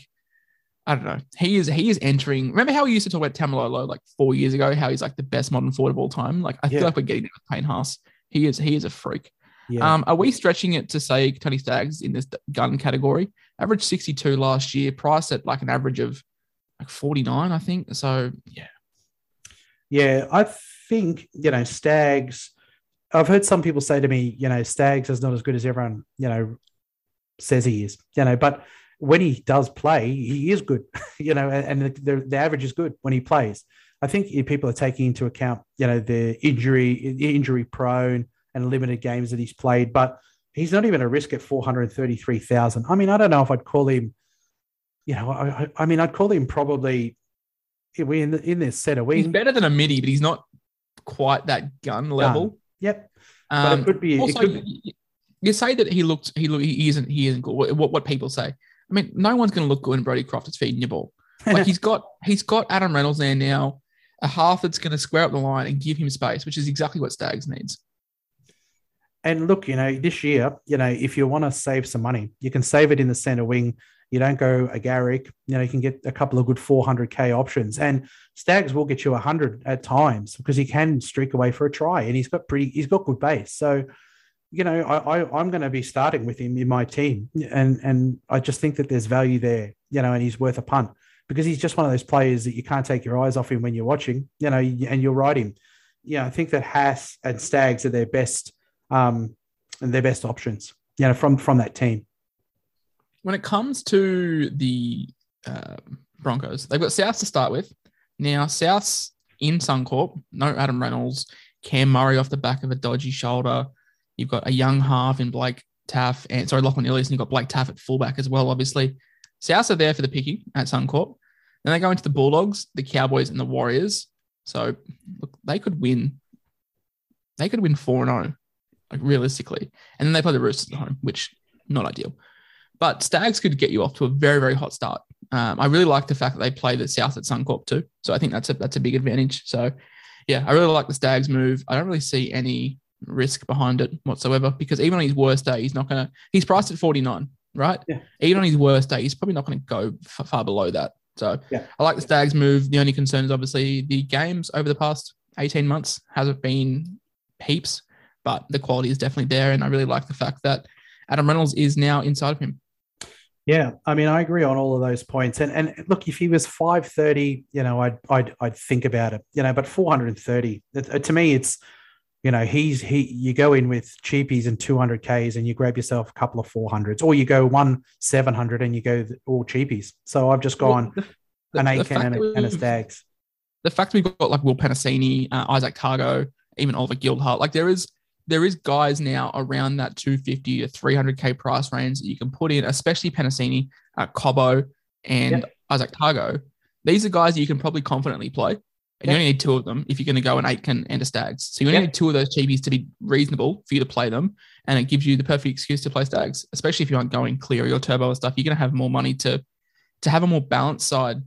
I don't know, he is he is entering. Remember how we used to talk about Taumalolo like four years ago? How he's like the best modern forward of all time. Like I yeah. feel like we're getting with Payne Haas. He is he is a freak. Yeah. Um, are we stretching it to say Tony Staggs in this gun category? Average 62 last year, price at like an average of like 49, I think. So, yeah. Yeah, I think, you know, Staggs, I've heard some people say to me, you know, Staggs is not as good as everyone, you know, says he is, you know, but when he does play, he is good, you know, and the, the average is good when he plays. I think people are taking into account, you know, the injury, injury prone, and limited games that he's played, but he's not even a risk at 433,000. I mean, I don't know if I'd call him, you know, I, I mean, I'd call him probably we in, the, in this set of wing. He's better than a midi, but he's not quite that gun level. Gun. Yep. Um, but it um, could be. Also, could be. you say that he looked, he look, he isn't, he isn't good. What, what people say. I mean, no one's going to look good in Brodie Croft is feeding your ball. Like he's got, he's got Adam Reynolds there now, a half that's going to square up the line and give him space, which is exactly what Staggs needs. And look, you know, this year, you know, if you want to save some money, you can save it in the center wing. You don't go a Garrick, you know, you can get a couple of good 400k options. And Staggs will get you 100 at times because he can streak away for a try and he's got pretty, he's got good base. So, you know, I, I am going to be starting with him in my team, and and I just think that there's value there, you know, and he's worth a punt because he's just one of those players that you can't take your eyes off him when you're watching, you know, and you'll ride him. Yeah, I think that Haas and Staggs are their best um, their best options, you know, from from that team. When it comes to the uh, Broncos, they've got South to start with. Now, South's in Suncorp, no Adam Reynolds, Cam Murray off the back of a dodgy shoulder. You've got a young half in Blake Taff and sorry, Lachlan Ilias, and you've got Blake Taff at fullback as well, obviously. South are there for the picking at Suncorp. Then they go into the Bulldogs, the Cowboys, and the Warriors. So look, they could win. They could win 4 and 0, like realistically. And then they play the Roosters at home, which not ideal. But Staggs could get you off to a very, very hot start. Um, I really like the fact that they play the South at Suncorp too. So I think that's a that's a big advantage. So yeah, I really like the Staggs move. I don't really see any risk behind it whatsoever because even on his worst day, he's not gonna he's priced at 49, right? Yeah. Even on his worst day, he's probably not gonna go f- far below that. So Yeah. I like the Staggs move. The only concern is obviously the games over the past 18 months hasn't been heaps, but the quality is definitely there. And I really like the fact that Adam Reynolds is now inside of him. Yeah, I mean, I agree on all of those points. And and look, if he was five thirty, you know, I'd I'd I'd think about it. You know, but four hundred and thirty to me, it's you know, he's he. You go in with cheapies and two hundred ks, and you grab yourself a couple of four hundreds, or you go one seven hundred and you go all cheapies. So I've just gone Well, the- an Aitken and a, and a Staggs. the fact we've got like Will Penisini, uh, Isaac Targo, even Oliver Gildart, like there is there is guys now around that 250 to 300k price range that you can put in, especially Penisini, uh, Cobbo, and Yep. Isaac Targo. These are guys that you can probably confidently play, and you only need two of them if you're going to go an Aitken and a Staggs. So you only Yep. need two of those cheapies to be reasonable for you to play them, and it gives you the perfect excuse to play Staggs, especially if you aren't going clear or turbo and stuff. You're going to have more money to to have a more balanced side.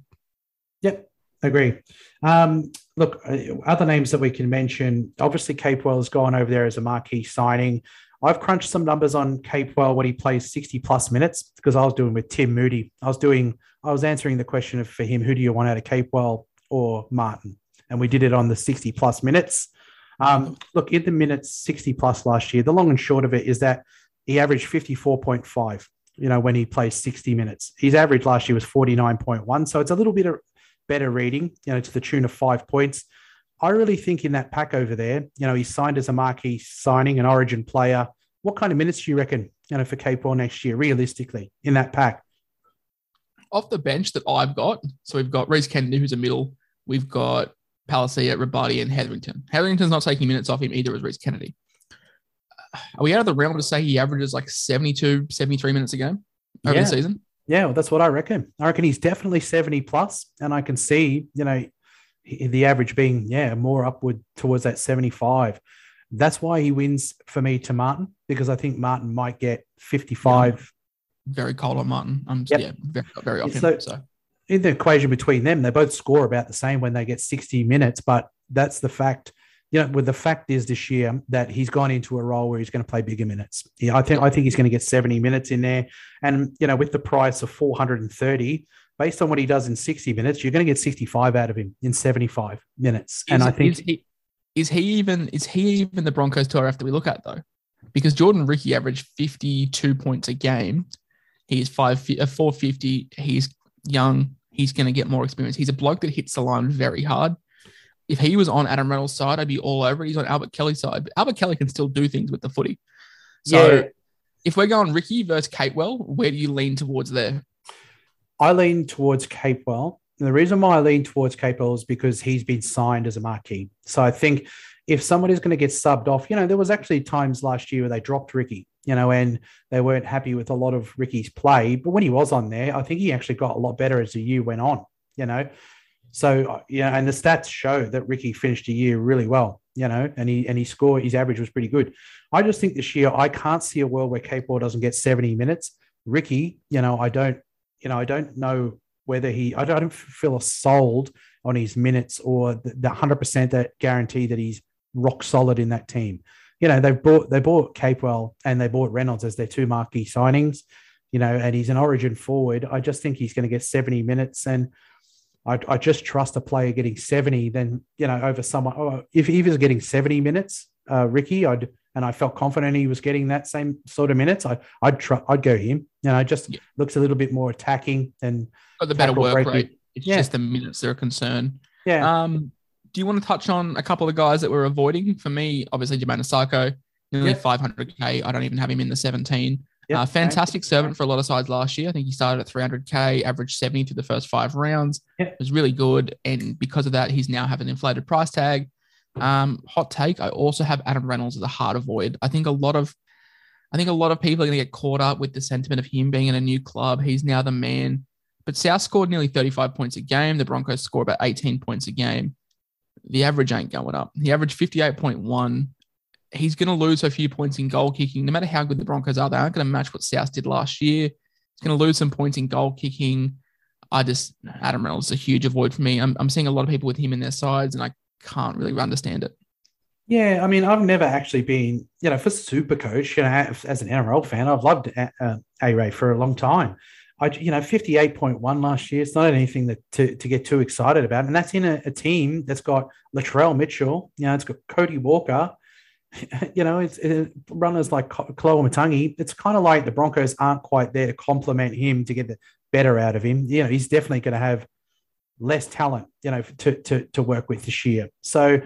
Yep, agree. Um, look, uh, other names that we can mention. Obviously, Capewell has gone over there as a marquee signing. I've crunched some numbers on Capewell when he plays 60 plus minutes because I was doing with Tim Moody. I was doing, I was answering the question of for him, who do you want out of Capewell or Martin? And we did it on the 60 plus minutes. Um, look, in the minutes 60 plus last year, the long and short of it is that he averaged 54.5, you know, when he plays 60 minutes. His average last year was 49.1. So it's a little bit of better reading, you know, to the tune of five points. I really think in that pack over there, you know, he's signed as a marquee signing, an origin player. What kind of minutes do you reckon, you know, for Capewell next year, realistically, in that pack? off the bench that I've got, so we've got Rhys Kennedy, who's a middle. We've got Palasia, Robati, and Hetherington. Hetherington's not taking minutes off him either as Rhys Kennedy. Are we out of the realm to say he averages like 72, 73 minutes a game over Yeah. the season? Yeah, well, that's what I reckon. I reckon he's definitely 70 plus, and I can see, you know, the average being, yeah, more upward towards that 75. That's why he wins for me to Martin, because I think Martin might get 55 Very cold on Martin. I'm Yep. yeah, very, very off him. So- So, in the equation between them, they both score about the same when they get 60 minutes, but that's the fact. You know, with the fact is this year that he's gone into a role where he's going to play bigger minutes. Yeah, I think I think he's going to get 70 minutes in there. And you know, with the price of 430, based on what he does in 60 minutes, you're going to get 65 out of him in 75 minutes. And is, I think is he, is he even is he even the Broncos tour after we look at though? Because Jordan Riki averaged 52 points a game. He's five uh, a 450. He's young. He's going to get more experience. He's a bloke that hits the line very hard. If he was on Adam Reynolds' side, I'd be all over it. He's on Albert Kelly's side, but Albert Kelly can still do things with the footy. So Yeah. if we're going Riki versus Capewell, where do you lean towards there? I lean towards Capewell. And the reason why I lean towards Capewell is because he's been signed as a marquee. So I think if somebody's going to get subbed off, you know, there was actually times last year where they dropped Riki, you know, and they weren't happy with a lot of Riki's play. But when he was on there, I think he actually got a lot better as the year went on, you know. So uh, yeah, and the stats show that Riki finished the year really well, you know, and he and he scored his average was pretty good. I just think this year I can't see a world where Capewell doesn't get 70 minutes. Riki, you know, I don't, you know, I don't know whether he, I don't, I don't feel sold on his minutes or the, the 100% that guarantee that he's rock solid in that team. You know, they bought, they bought Capewell and they bought Reynolds as their two marquee signings, you know, and he's an origin forward. I just think he's going to get 70 minutes and I, I just trust a player getting 70 then, you know, over someone. Oh, if he was getting 70 minutes, uh, Riki, I'd, and I felt confident he was getting that same sort of minutes. I, I'd try, I'd go him. You know, just Yeah. looks a little bit more attacking and Got the better work breaking. rate. It's Yeah. just the minutes that are a concern. yeah, Um, do you want to touch on a couple of guys that we're avoiding? For me, obviously, Jamayne Isaako. nearly Yep. 500k. I don't even have him in the 17. Yep. Uh, fantastic servant for a lot of sides last year. I think he started at 300k, averaged 70 through the first five rounds. Yep. It was really good, and because of that, he's now have an inflated price tag. Um, hot take. I also have Adam Reynolds as a hard avoid. I think a lot of, I think a lot of people are going to get caught up with the sentiment of him being in a new club. He's now the man. But South scored nearly 35 points a game. The Broncos score about 18 points a game. The average ain't going up. He averaged 58.1 he's going to lose a few points in goal kicking. No matter how good the Broncos are, they aren't going to match what South did last year. He's going to lose some points in goal kicking. I just, Adam Reynolds is a huge avoid for me. I'm, I'm seeing a lot of people with him in their sides, and I can't really understand it. Yeah, I mean, I've never actually been, you know, for super coach, you know, as an NRL fan, I've loved uh, A Ray for a long time. I, you know, 58.1 last year. It's not anything that to, to get too excited about. And that's in a, a team that's got Latrell Mitchell, you know, it's got Cody Walker, you know, it's it, runners like Koloamatangi. It's kind of like the Broncos aren't quite there to complement him to get the better out of him. You know, he's definitely going to have less talent, you know, to, to, to work with this year. So,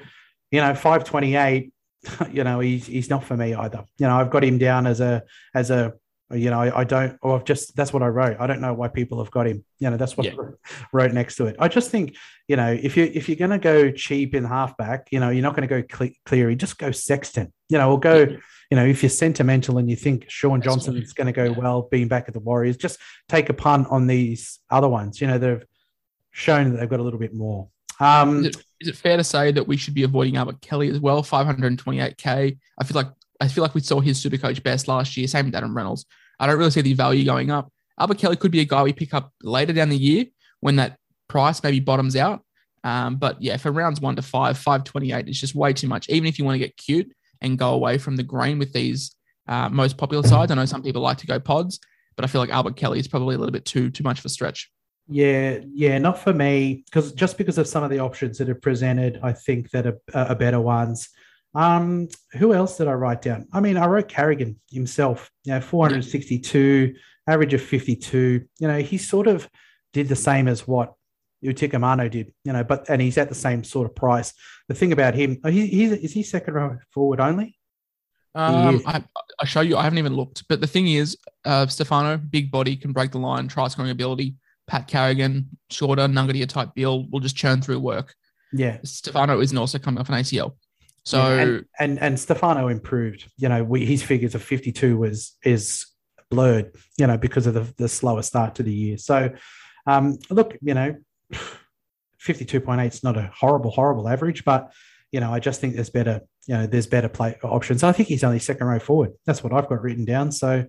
you know, 528, you know, he's, he's not for me either. You know, I've got him down as a, as a, you know, I, I don't, or I've just, that's what I wrote. I don't know why people have got him. You know, that's what Yeah. I wrote next to it. I just think, you know, if you, if you're going to go cheap in halfback, you know, you're not going to go Cle- Cleary, just go Sexton, you know, or go, Yeah. you know, if you're sentimental and you think Shaun Johnson is going to go yeah. well being back at the Warriors, just take a punt on these other ones, you know, they've shown that they've got a little bit more. Um, Is it, is it fair to say that we should be avoiding Albert Kelly as well? 528k. I feel like I feel like we saw his super coach best last year. Same with Adam Reynolds. I don't really see the value going up. Albert Kelly could be a guy we pick up later down the year when that price maybe bottoms out. Um, but yeah, for rounds one to five, 528 is just way too much. Even if you want to get cute and go away from the grain with these uh, most popular sides, I know some people like to go pods, but I feel like Albert Kelly is probably a little bit too too much a stretch. Yeah, yeah, not for me because just because of some of the options that are presented, I think that are, are better ones. Um, who else did I write down? I mean, I wrote Carrigan himself. You know, 462, average of 52. You know, he sort of did the same as what Utoikamanu did. You know, but and he's at the same sort of price. The thing about him, oh, he, he's is he second row forward only? Um. I, I show you. I haven't even looked, but the thing is, uh, Stefano, big body, can break the line, try scoring ability. Pat Carrigan, shorter, Nungadia type build, will just churn through work. Yeah. Stefano isn't also coming off an ACL, so Yeah, and, and and Stefano improved. You know, we, his figures of 52 was is blurred. You know, because of the, the slower start to the year. So, um, look, you know, 52.8 is not a horrible horrible average, but you know, I just think there's better. You know, there's better play options. I think he's only second row forward. That's what I've got written down. So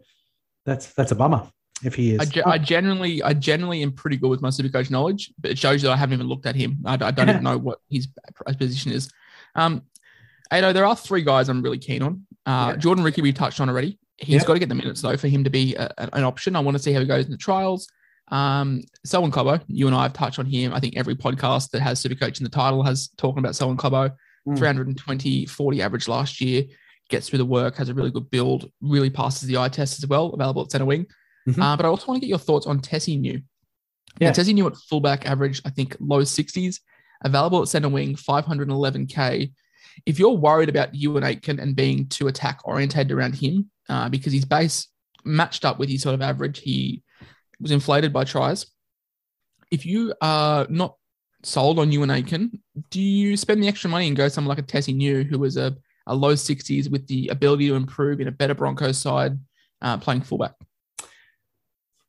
that's that's a bummer if he is. I, ge- I generally, I generally am pretty good with my Supercoach knowledge, but it shows that I haven't even looked at him. I, I don't even know what his position is. Um, Ado, there are three guys I'm really keen on. Uh, Yeah. Jordan Riki, we've touched on already. He's Yep. got to get the minutes though for him to be a, an option. I want to see how he goes in the trials. Um, Selwyn Cobbo, you and I have touched on him. I think every podcast that has Supercoach in the title has talking about Selwyn Cobbo. Mm. 320, 40 average last year. Gets through the work, has a really good build, really passes the eye test as well, available at center wing. Mhm. Uh, but I also want to get your thoughts on Tesi Niu. Yeah. Yeah. Tesi Niu at fullback average, I think low 60s, available at center wing, 511K. If you're worried about Euan Aitken and being too attack orientated around him, uh, because his base matched up with his sort of average, he was inflated by tries. If you are not sold on Euan Aitken, do you spend the extra money and go someone like a Tesi Niu, who was a, a low 60s with the ability to improve in a better Broncos side, uh, playing fullback?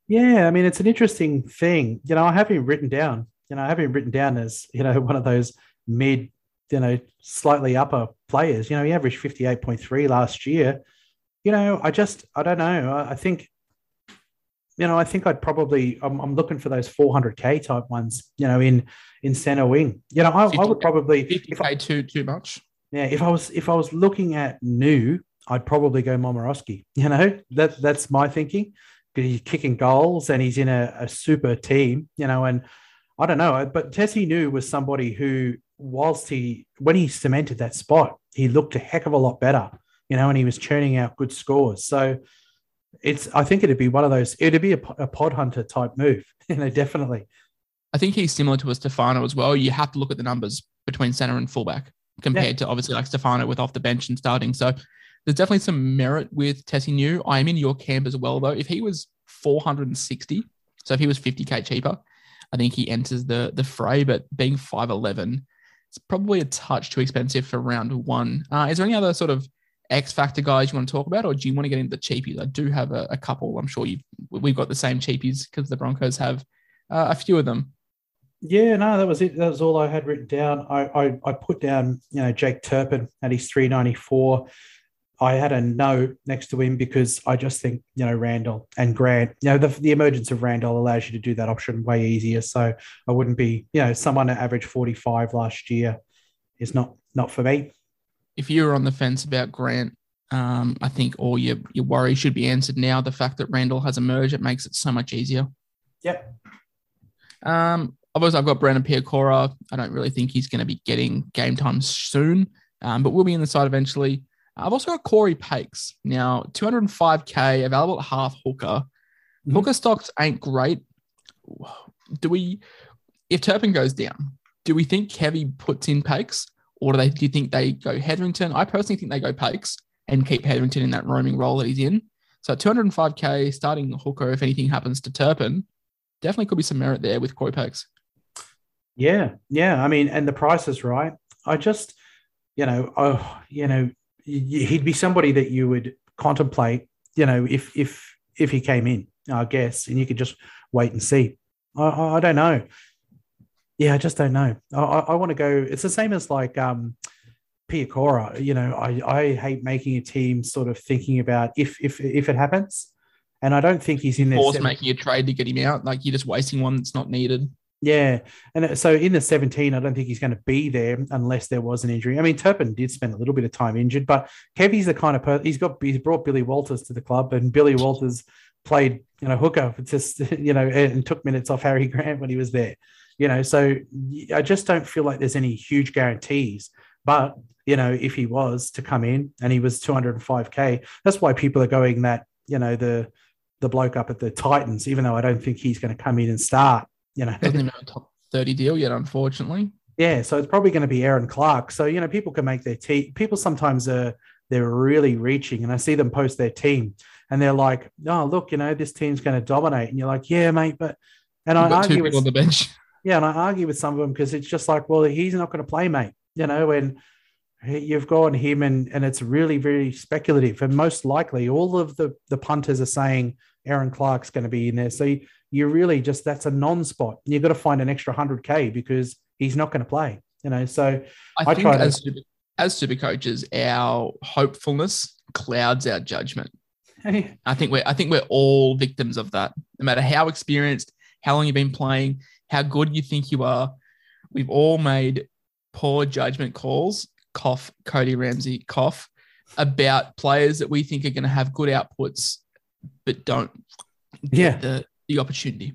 Yeah, I mean, it's an interesting thing. You know, I have him written down. You know, I have him written down as, you know, one of those mid, you know, slightly upper players. You know, he averaged 58.3 last year. You know, I just, I don't know. I, I think, you know, I think I'd probably, I'm, I'm looking for those 400K type ones, you know, in, in center wing. You know, I, I would 50K probably, if I, 50k too too much. yeah, if I was, if I was looking at new, I'd probably go Momirovski. You know, that that's my thinking he's kicking goals and he's in a, a super team, you know, and I don't know, but Tesi Niu was somebody who, whilst he, when he cemented that spot, he looked a heck of a lot better, you know, and he was churning out good scores. So it's, I think it'd be one of those, it'd be a, a pod hunter type move, you know, definitely. I think he's similar to a Stefano as well. You have to look at the numbers between center and fullback compared to obviously like Stefano with off the bench and starting. So There's definitely some merit with Tesi Niu. I am in your camp as well, though. If he was 460, so if he was 50k cheaper, I think he enters the the fray. But being 5'11, it's probably a touch too expensive for round one. Uh, is there any other sort of X factor guys you want to talk about, or do you want to get into the cheapies? I do have a, a couple. I'm sure you we've got the same cheapies because the Broncos have uh, a few of them. Yeah, no, that was it. That was all I had written down. I I, I put down, you know, Jake Turpin at his 394. I had a no next to him because I just think, you know, Randall and Grant, you know, the, the emergence of Randall allows you to do that option way easier. So I wouldn't be, you know, someone that averaged 45 last year is not not for me. If you're on the fence about Grant, um, I think all your your worry should be answered now. The fact that Randall has emerged, it makes it so much easier. Yep. Um, obviously, I've got Brendan Piakura. I don't really think he's going to be getting game time soon, um, but we'll be in the side eventually. I've also got Cory Paix. Now, 205K, available at half hooker. Mm-hmm. Hooker stocks ain't great. Do we, if Turpin goes down, do we think Kevy puts in Paix? Or do they do you think they go Hetherington? I personally think they go Paix and keep Hetherington in that roaming role that he's in. So 205K starting hooker, if anything happens to Turpin, definitely could be some merit there with Cory Paix. Yeah, yeah. I mean, and the price is right. I just, you know, oh, you know, he'd be somebody that you would contemplate, you know, if if if he came in, I guess, and you could just wait and see. I, I, don't know. Yeah, I just don't know. I, I want to go. It's the same as like um, Piakura. You know, I, I hate making a team sort of thinking about if if if it happens, and I don't think he's in there. Force making a trade to get him out, like you're just wasting one that's not needed. Yeah, and uh, so in the 17, I don't think he's going to be there unless there was an injury. I mean, Turpin did spend a little bit of time injured, but Kevy's the kind of person he's got. He's brought Billy Walters to the club, and Billy Walters played you know hooker, just you know, and took minutes off Harry Grant when he was there. You know, so I just don't feel like there's any huge guarantees. But you know, if he was to come in and he was 205k, that's why people are going that you know the the bloke up at the Titans, even though I don't think he's going to come in and start you know, doesn't even have a top 30 deal yet, unfortunately. Yeah, so it's probably going to be Erin Clark. So you know, people can make their team. People sometimes are they're really reaching, and I see them post their team, and they're like, "Oh, look, you know, this team's going to dominate," and you're like, "Yeah, mate," but and You've I argue with on the bench. Yeah, and I argue with some of them because it's just like, well, he's not going to play, mate. You know, and you've gone him, and and it's really very speculative, and most likely all of the the punters are saying Erin Clark's going to be in there. So you, you really just that's a non-spot. You've got to find an extra hundred k because he's not going to play. You know, so I, I think as to, super, as super coaches, our hopefulness clouds our judgment. I think we're I think we're all victims of that. No matter how experienced, how long you've been playing, how good you think you are, we've all made poor judgment calls. Cough, Cody Ramsey, cough about players that we think are going to have good outputs but don't yeah the, the opportunity.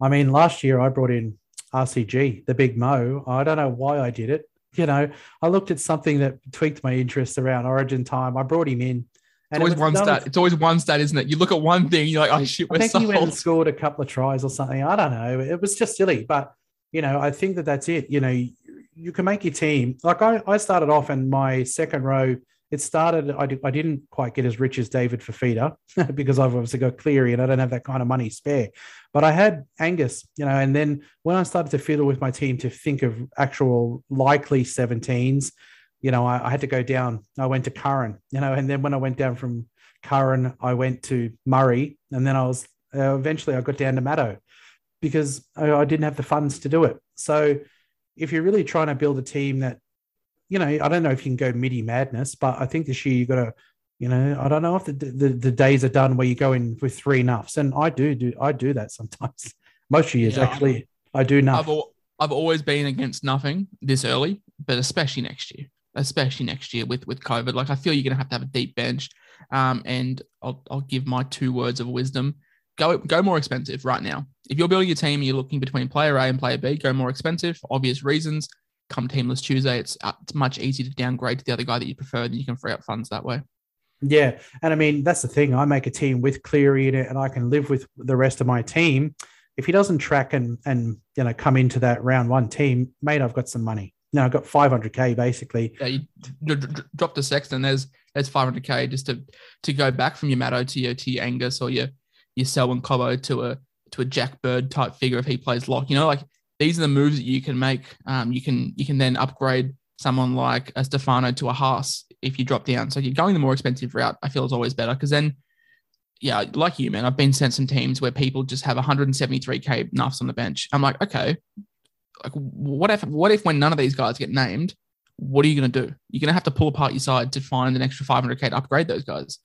I mean, last year I brought in RCG, the big Mo. I don't know why I did it. You know, I looked at something that tweaked my interest around Origin time. I brought him in. And it's always it one stat. With, it's always one stat, isn't it? You look at one thing, you're like, oh shit, we're I think sold. he went and scored a couple of tries or something. I don't know. It was just silly, but you know, I think that that's it. You know, you, you can make your team. Like I, I started off in my second row it started, I, I didn't quite get as rich as David Fifita because I've obviously got Cleary and I don't have that kind of money spare. But I had Angus, you know, and then when I started to fiddle with my team to think of actual likely 17s, you know, I, I had to go down. I went to Curran, you know, and then when I went down from Curran, I went to Murray, and then I was uh, eventually I got down to Maddo because I, I didn't have the funds to do it. So if you're really trying to build a team that you know, I don't know if you can go midi madness, but I think this year you got to, you know, I don't know if the, the, the days are done where you go in with three nuffs, and I do do I do that sometimes. Most years, yeah, actually, I do nuff. I've, I've always been against nothing this early, but especially next year, especially next year with with COVID. Like I feel you're gonna have to have a deep bench, um, and I'll I'll give my two words of wisdom. Go go more expensive right now. If you're building a team and you're looking between player A and player B, go more expensive. Obvious reasons come Teamless Tuesday, it's, uh, it's much easier to downgrade to the other guy that you prefer, and you can free up funds that way. Yeah, and I mean that's the thing. I make a team with Cleary in it, and I can live with the rest of my team. If he doesn't track and and you know come into that round one team, mate, I've got some money. You know, I've got 500k basically. Yeah, you d- d- drop the Sexton. There's as 500k just to to go back from your Matto to your to your Angus or your your Selwyn Cobbo to a to a Jack Bird type figure if he plays lock. You know, like these are the moves that you can make. Um, you can you can then upgrade someone like a Stefano to a Haas if you drop down. So you're going the more expensive route. I feel is always better because then, yeah, like you, man, I've been sent some teams where people just have 173k nuffs on the bench. I'm like, okay, like what if what if when none of these guys get named, what are you going to do? You're going to have to pull apart your side to find an extra 500k to upgrade those guys.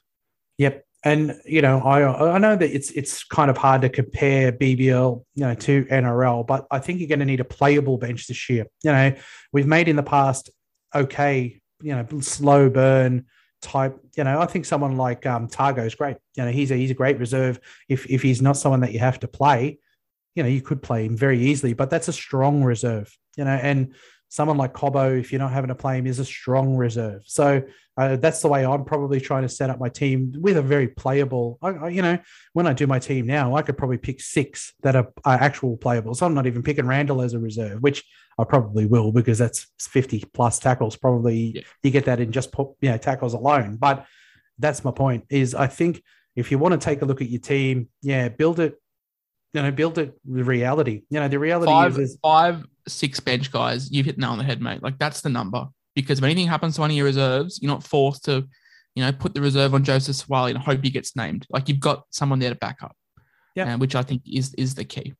Yep. And you know, I I know that it's it's kind of hard to compare BBL, you know, to NRL, but I think you're going to need a playable bench this year. You know, we've made in the past okay, you know, slow burn type. You know, I think someone like um, Tago is great. You know, he's a he's a great reserve. If if he's not someone that you have to play, you know, you could play him very easily. But that's a strong reserve. You know, and someone like Cobbo, if you're not having to play him, is a strong reserve. So uh, that's the way I'm probably trying to set up my team with a very playable. I, I, you know, when I do my team now, I could probably pick six that are, are, actual playable. So I'm not even picking Randall as a reserve, which I probably will because that's 50 plus tackles. Probably yeah. you get that in just you know tackles alone. But that's my point. Is I think if you want to take a look at your team, yeah, build it you know, build it with reality. You know, the reality five, is, five, six bench guys. You've hit the nail on the head, mate. Like that's the number. Because if anything happens to one of your reserves, you're not forced to, you know, put the reserve on Joseph Suaalii and hope he gets named. Like you've got someone there to back up. Yeah, uh, which I think is is the key.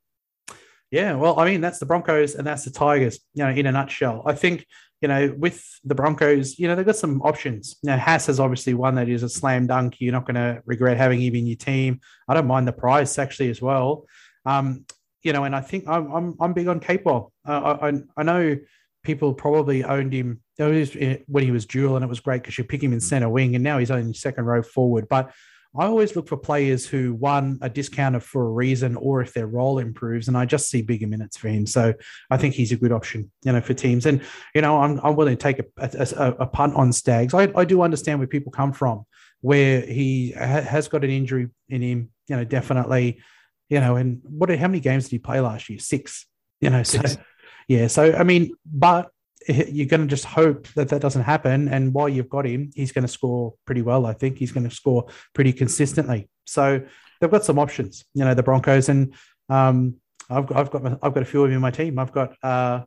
Yeah, well, I mean, that's the Broncos and that's the Tigers, you know, in a nutshell. I think, you know, with the Broncos, you know, they've got some options. You know, Haas is obviously one that is a slam dunk. You're not going to regret having him in your team. I don't mind the price actually as well. Um, you know, and I think I'm I'm, I'm big on Capewell. Uh, I, I know people probably owned him when he was dual, and it was great because you pick him in center wing, and now he's only second row forward. But I always look for players who one are discounted for a reason, or if their role improves, and I just see bigger minutes for him. So I think he's a good option, you know, for teams. And you know, I'm, I'm willing to take a, a, a punt on Staggs. I, I do understand where people come from, where he ha- has got an injury in him, you know, definitely you know, and what? How many games did he play last year? Six. You know, Six. so yeah. So I mean, but you're going to just hope that that doesn't happen. And while you've got him, he's going to score pretty well. I think he's going to score pretty consistently. So they've got some options. You know, the Broncos and um, I've, I've got I've got a few of them in my team. I've got uh,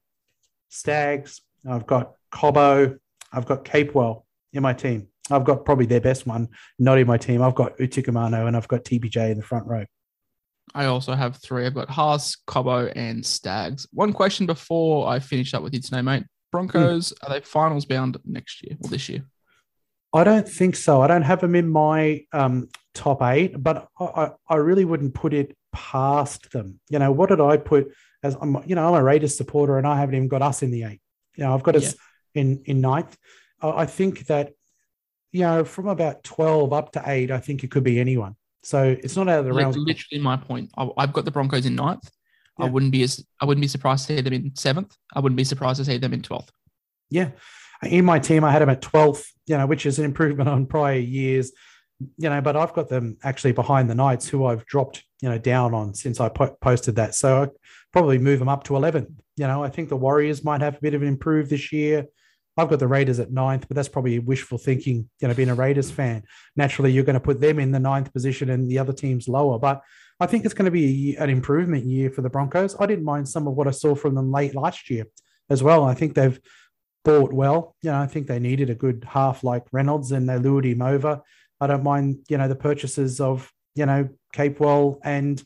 Staggs. I've got Cobbo. I've got Capewell in my team. I've got probably their best one, not in my team. I've got Utoikamanu and I've got TPJ in the front row. I also have three. I've got Haas, Cobbo, and Staggs. One question before I finish up with you today, mate. Broncos, mm. are they finals bound next year or this year? I don't think so. I don't have them in my um, top eight, but I, I, really wouldn't put it past them. You know, what did I put as I'm, you know, I'm a Raiders supporter and I haven't even got us in the eight. You know, I've got us yeah. in, in ninth. I think that, you know, from about 12 up to eight, I think it could be anyone. So it's not out of the realm. Literally, my point. I've got the Broncos in ninth. Yeah. I wouldn't be as I wouldn't be surprised to see them in seventh. I wouldn't be surprised to see them in twelfth. Yeah, in my team, I had them at twelfth. You know, which is an improvement on prior years. You know, but I've got them actually behind the Knights, who I've dropped you know down on since I po- posted that. So I probably move them up to eleventh. You know, I think the Warriors might have a bit of an improve this year. I've got the Raiders at ninth, but that's probably wishful thinking, you know, being a Raiders fan. Naturally, you're going to put them in the ninth position and the other teams lower. But I think it's going to be an improvement year for the Broncos. I didn't mind some of what I saw from them late last year as well. I think they've bought well. You know, I think they needed a good half like Reynolds and they lured him over. I don't mind, you know, the purchases of, you know, Capewell and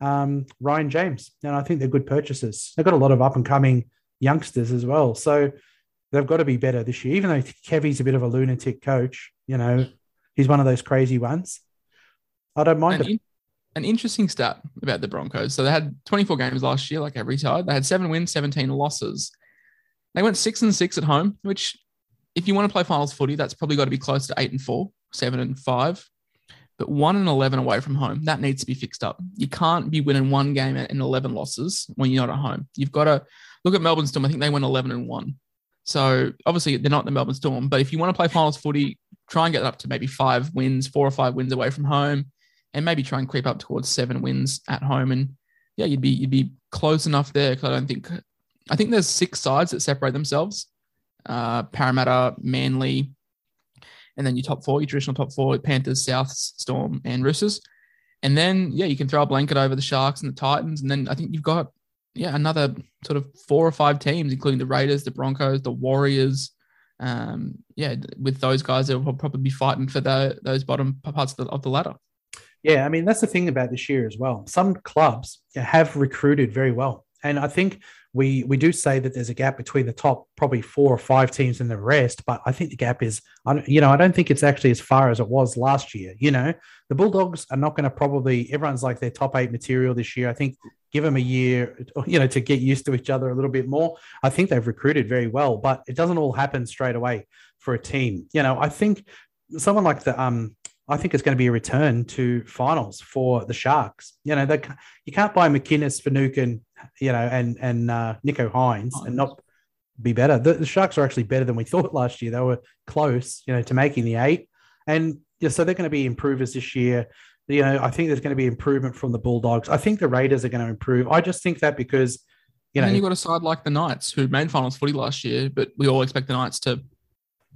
um, Ryan James. And I think they're good purchases. They've got a lot of up and coming youngsters as well. So they've got to be better this year. Even though Kevy's a bit of a lunatic coach, you know, he's one of those crazy ones. I don't mind an, in, an interesting stat about the Broncos. So they had 24 games last year, like every side. They had seven wins, 17 losses. They went six and six at home, which, if you want to play finals footy, that's probably got to be close to eight and four, seven and five. But one and 11 away from home, that needs to be fixed up. You can't be winning one game and 11 losses when you're not at home. You've got to look at Melbourne Storm. I think they went 11 and one. So obviously they're not the Melbourne Storm, but if you want to play finals footy, try and get up to maybe five wins, four or five wins away from home, and maybe try and creep up towards seven wins at home. And yeah, you'd be you'd be close enough there because I don't think I think there's six sides that separate themselves: uh, Parramatta, Manly, and then your top four, your traditional top four: Panthers, Souths, Storm, and Roosters. And then yeah, you can throw a blanket over the Sharks and the Titans, and then I think you've got yeah another sort of four or five teams, including the Raiders, the Broncos, the Warriors. Um, yeah, with those guys, they'll probably be fighting for the those bottom parts of the, of the ladder. Yeah, I mean that's the thing about this year as well. Some clubs have recruited very well, and I think we we do say that there's a gap between the top probably four or five teams and the rest, but I think the gap is, you know, I don't think it's actually as far as it was last year. You know, the Bulldogs are not going to probably everyone's like their top eight material this year. I think give them a year, you know, to get used to each other a little bit more. I think they've recruited very well, but it doesn't all happen straight away for a team. You know, I think someone like the um I think it's going to be a return to finals for the Sharks. You know, they, you can't buy McInnes, Finucane, you know, and and uh, Nicho Hynes and not be better. The, the, Sharks are actually better than we thought last year. They were close, you know, to making the eight, and yeah, so they're going to be improvers this year. You know, I think there's going to be improvement from the Bulldogs. I think the Raiders are going to improve. I just think that because you know, and you got a side like the Knights who made finals footy last year, but we all expect the Knights to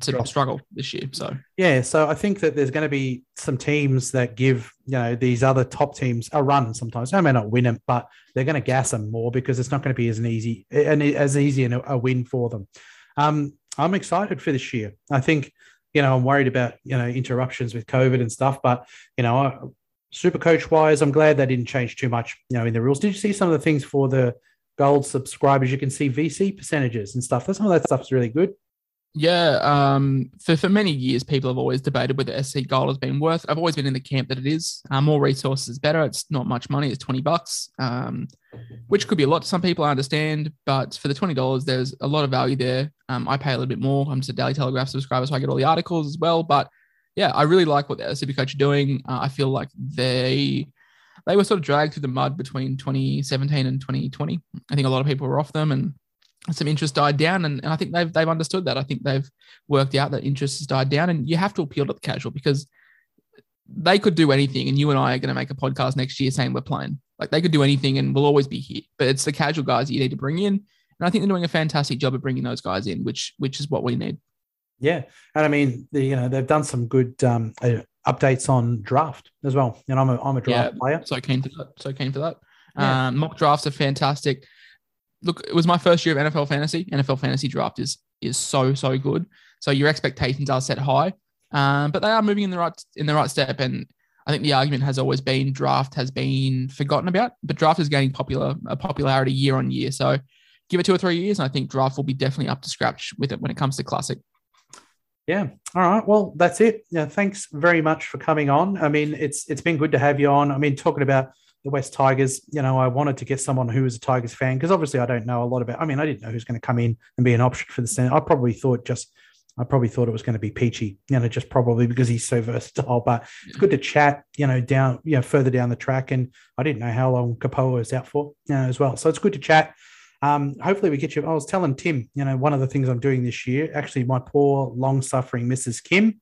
to Drop. struggle this year. So yeah, so I think that there's going to be some teams that give you know these other top teams a run. Sometimes they may not win it, but they're going to gas them more because it's not going to be as an easy and as easy a win for them. Um, I'm excited for this year. I think you know I'm worried about you know interruptions with COVID and stuff, but you know. Super coach wise, I'm glad they didn't change too much, you know, in the rules. Did you see some of the things for the gold subscribers? You can see VC percentages and stuff. Some of that stuff's really good. Yeah, um, for, for many years, people have always debated whether SC Gold has been worth. I've always been in the camp that it is. Uh, more resources better. It's not much money. It's twenty bucks, um, which could be a lot to some people. I understand, but for the twenty dollars, there's a lot of value there. Um, I pay a little bit more. I'm just a Daily Telegraph subscriber, so I get all the articles as well. But yeah, I really like what the Supercoach are doing. Uh, I feel like they they were sort of dragged through the mud between 2017 and 2020. I think a lot of people were off them, and some interest died down, and, and I think they've they've understood that. I think they've worked out that interest has died down, and you have to appeal to the casual because they could do anything, and you and I are going to make a podcast next year saying we're playing. Like they could do anything, and we'll always be here. But it's the casual guys that you need to bring in, and I think they're doing a fantastic job of bringing those guys in, which which is what we need. Yeah, and I mean, the, you know, they've done some good um, uh, updates on draft as well. And I'm a I'm a draft yeah, player, so keen for that. So keen for that. Yeah. Um, mock drafts are fantastic look, it was my first year of NFL fantasy. NFL fantasy draft is is so so good. So your expectations are set high, um, but they are moving in the right in the right step. And I think the argument has always been draft has been forgotten about, but draft is gaining popular a popularity year on year. So give it two or three years, and I think draft will be definitely up to scratch with it when it comes to classic. Yeah. All right. Well, that's it. Yeah. Thanks very much for coming on. I mean, it's it's been good to have you on. I mean, talking about the West Tigers, you know, I wanted to get someone who was a Tigers fan because obviously I don't know a lot about. I mean, I didn't know who's going to come in and be an option for the center. I probably thought just, I probably thought it was going to be Peachey, you know, just probably because he's so versatile. But it's good to chat, you know, down, you know, further down the track. And I didn't know how long Kapoa was out for, you know, as well. So it's good to chat. Um, hopefully we get you. I was telling Tim, you know, one of the things I'm doing this year, actually, my poor, long suffering Mrs. Kim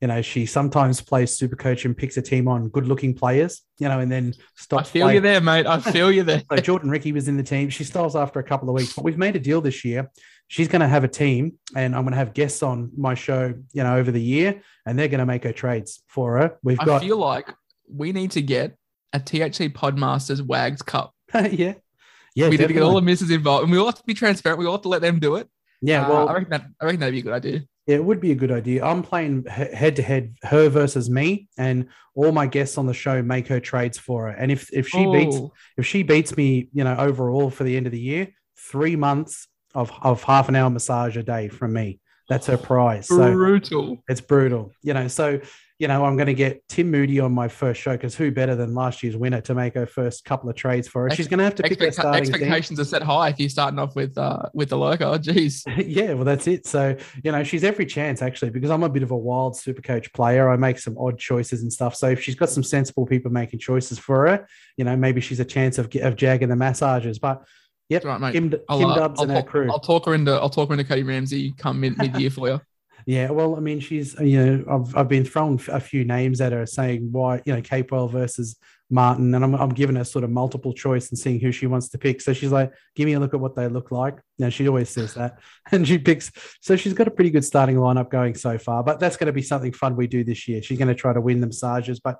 you know, she sometimes plays super coach and picks a team on good looking players, you know, and then stops. I feel playing. you there, mate. I feel you there. so Jordan Riki was in the team. She styles after a couple of weeks, but we've made a deal this year. She's going to have a team, and I'm going to have guests on my show, you know, over the year, and they're going to make her trades for her. We've got. I feel like we need to get a THC Podmasters Wags Cup. yeah. Yeah. We definitely. need to get all the misses involved, and we all have to be transparent. We all have to let them do it. Yeah, well, uh, I reckon that I reckon that'd be a good idea. Yeah, it would be a good idea. I'm playing head to head, her versus me, and all my guests on the show make her trades for her. And if if she beats if she beats me, you know, overall for the end of the year, three months of of half an hour massage a day from me. That's her prize. Brutal. So it's brutal. You know, so you know, I'm going to get Tim Moody on my first show because who better than last year's winner to make her first couple of trades for her? She's going to have to pick Expect- her expectations team. are set high if you're starting off with uh, with the lurker. Oh, geez. yeah, well, that's it. So you know, she's every chance actually because I'm a bit of a wild super coach player. I make some odd choices and stuff. So if she's got some sensible people making choices for her, you know, maybe she's a chance of of jagging the massages. But Yep, right, mate. Kim, Kim uh, Dubs I'll, and her crew. I'll talk her into I'll talk her into Cody Ramsey come mid mid year for you. Yeah, well, I mean, she's uh, you know, I've I've been thrown a few names at her saying why you know Capewell versus Martin, and I'm I'm giving her sort of multiple choice and seeing who she wants to pick. So she's like, "Give me a look at what they look like." Now she always says that, and she picks. So she's got a pretty good starting lineup going so far. But that's going to be something fun we do this year. She's going to try to win them Sarges, but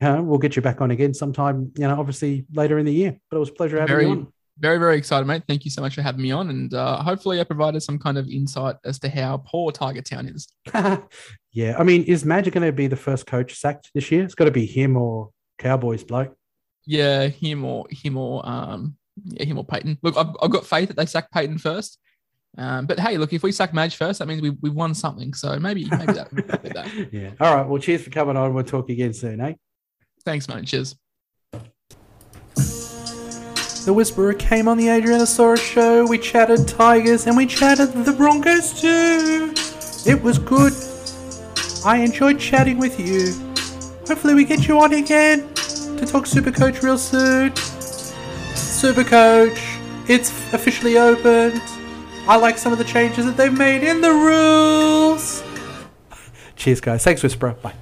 you know, we'll get you back on again sometime. You know, obviously later in the year. But it was a pleasure having Very- you on. Very, very excited, mate. Thank you so much for having me on. And uh, hopefully, I provided some kind of insight as to how poor Tiger Town is. yeah, I mean, is Madge going to be the first coach sacked this year? It's got to be him or Cowboys bloke. Yeah, him or him or um, yeah, him or Payten. Look, I've, I've got faith that they sack Payten first. Um, but hey, look, if we sack Madge first, that means we we won something. So maybe maybe that. that. yeah. All right. Well, cheers for coming on. We'll talk again soon, eh? Thanks, mate. Cheers. The Whisperer came on the Adrianasaurus show. We chatted Tigers and we chatted the Broncos too. It was good. I enjoyed chatting with you. Hopefully, we get you on again to talk Supercoach real soon. Supercoach, it's officially opened. I like some of the changes that they've made in the rules. Cheers, guys. Thanks, Whisperer. Bye.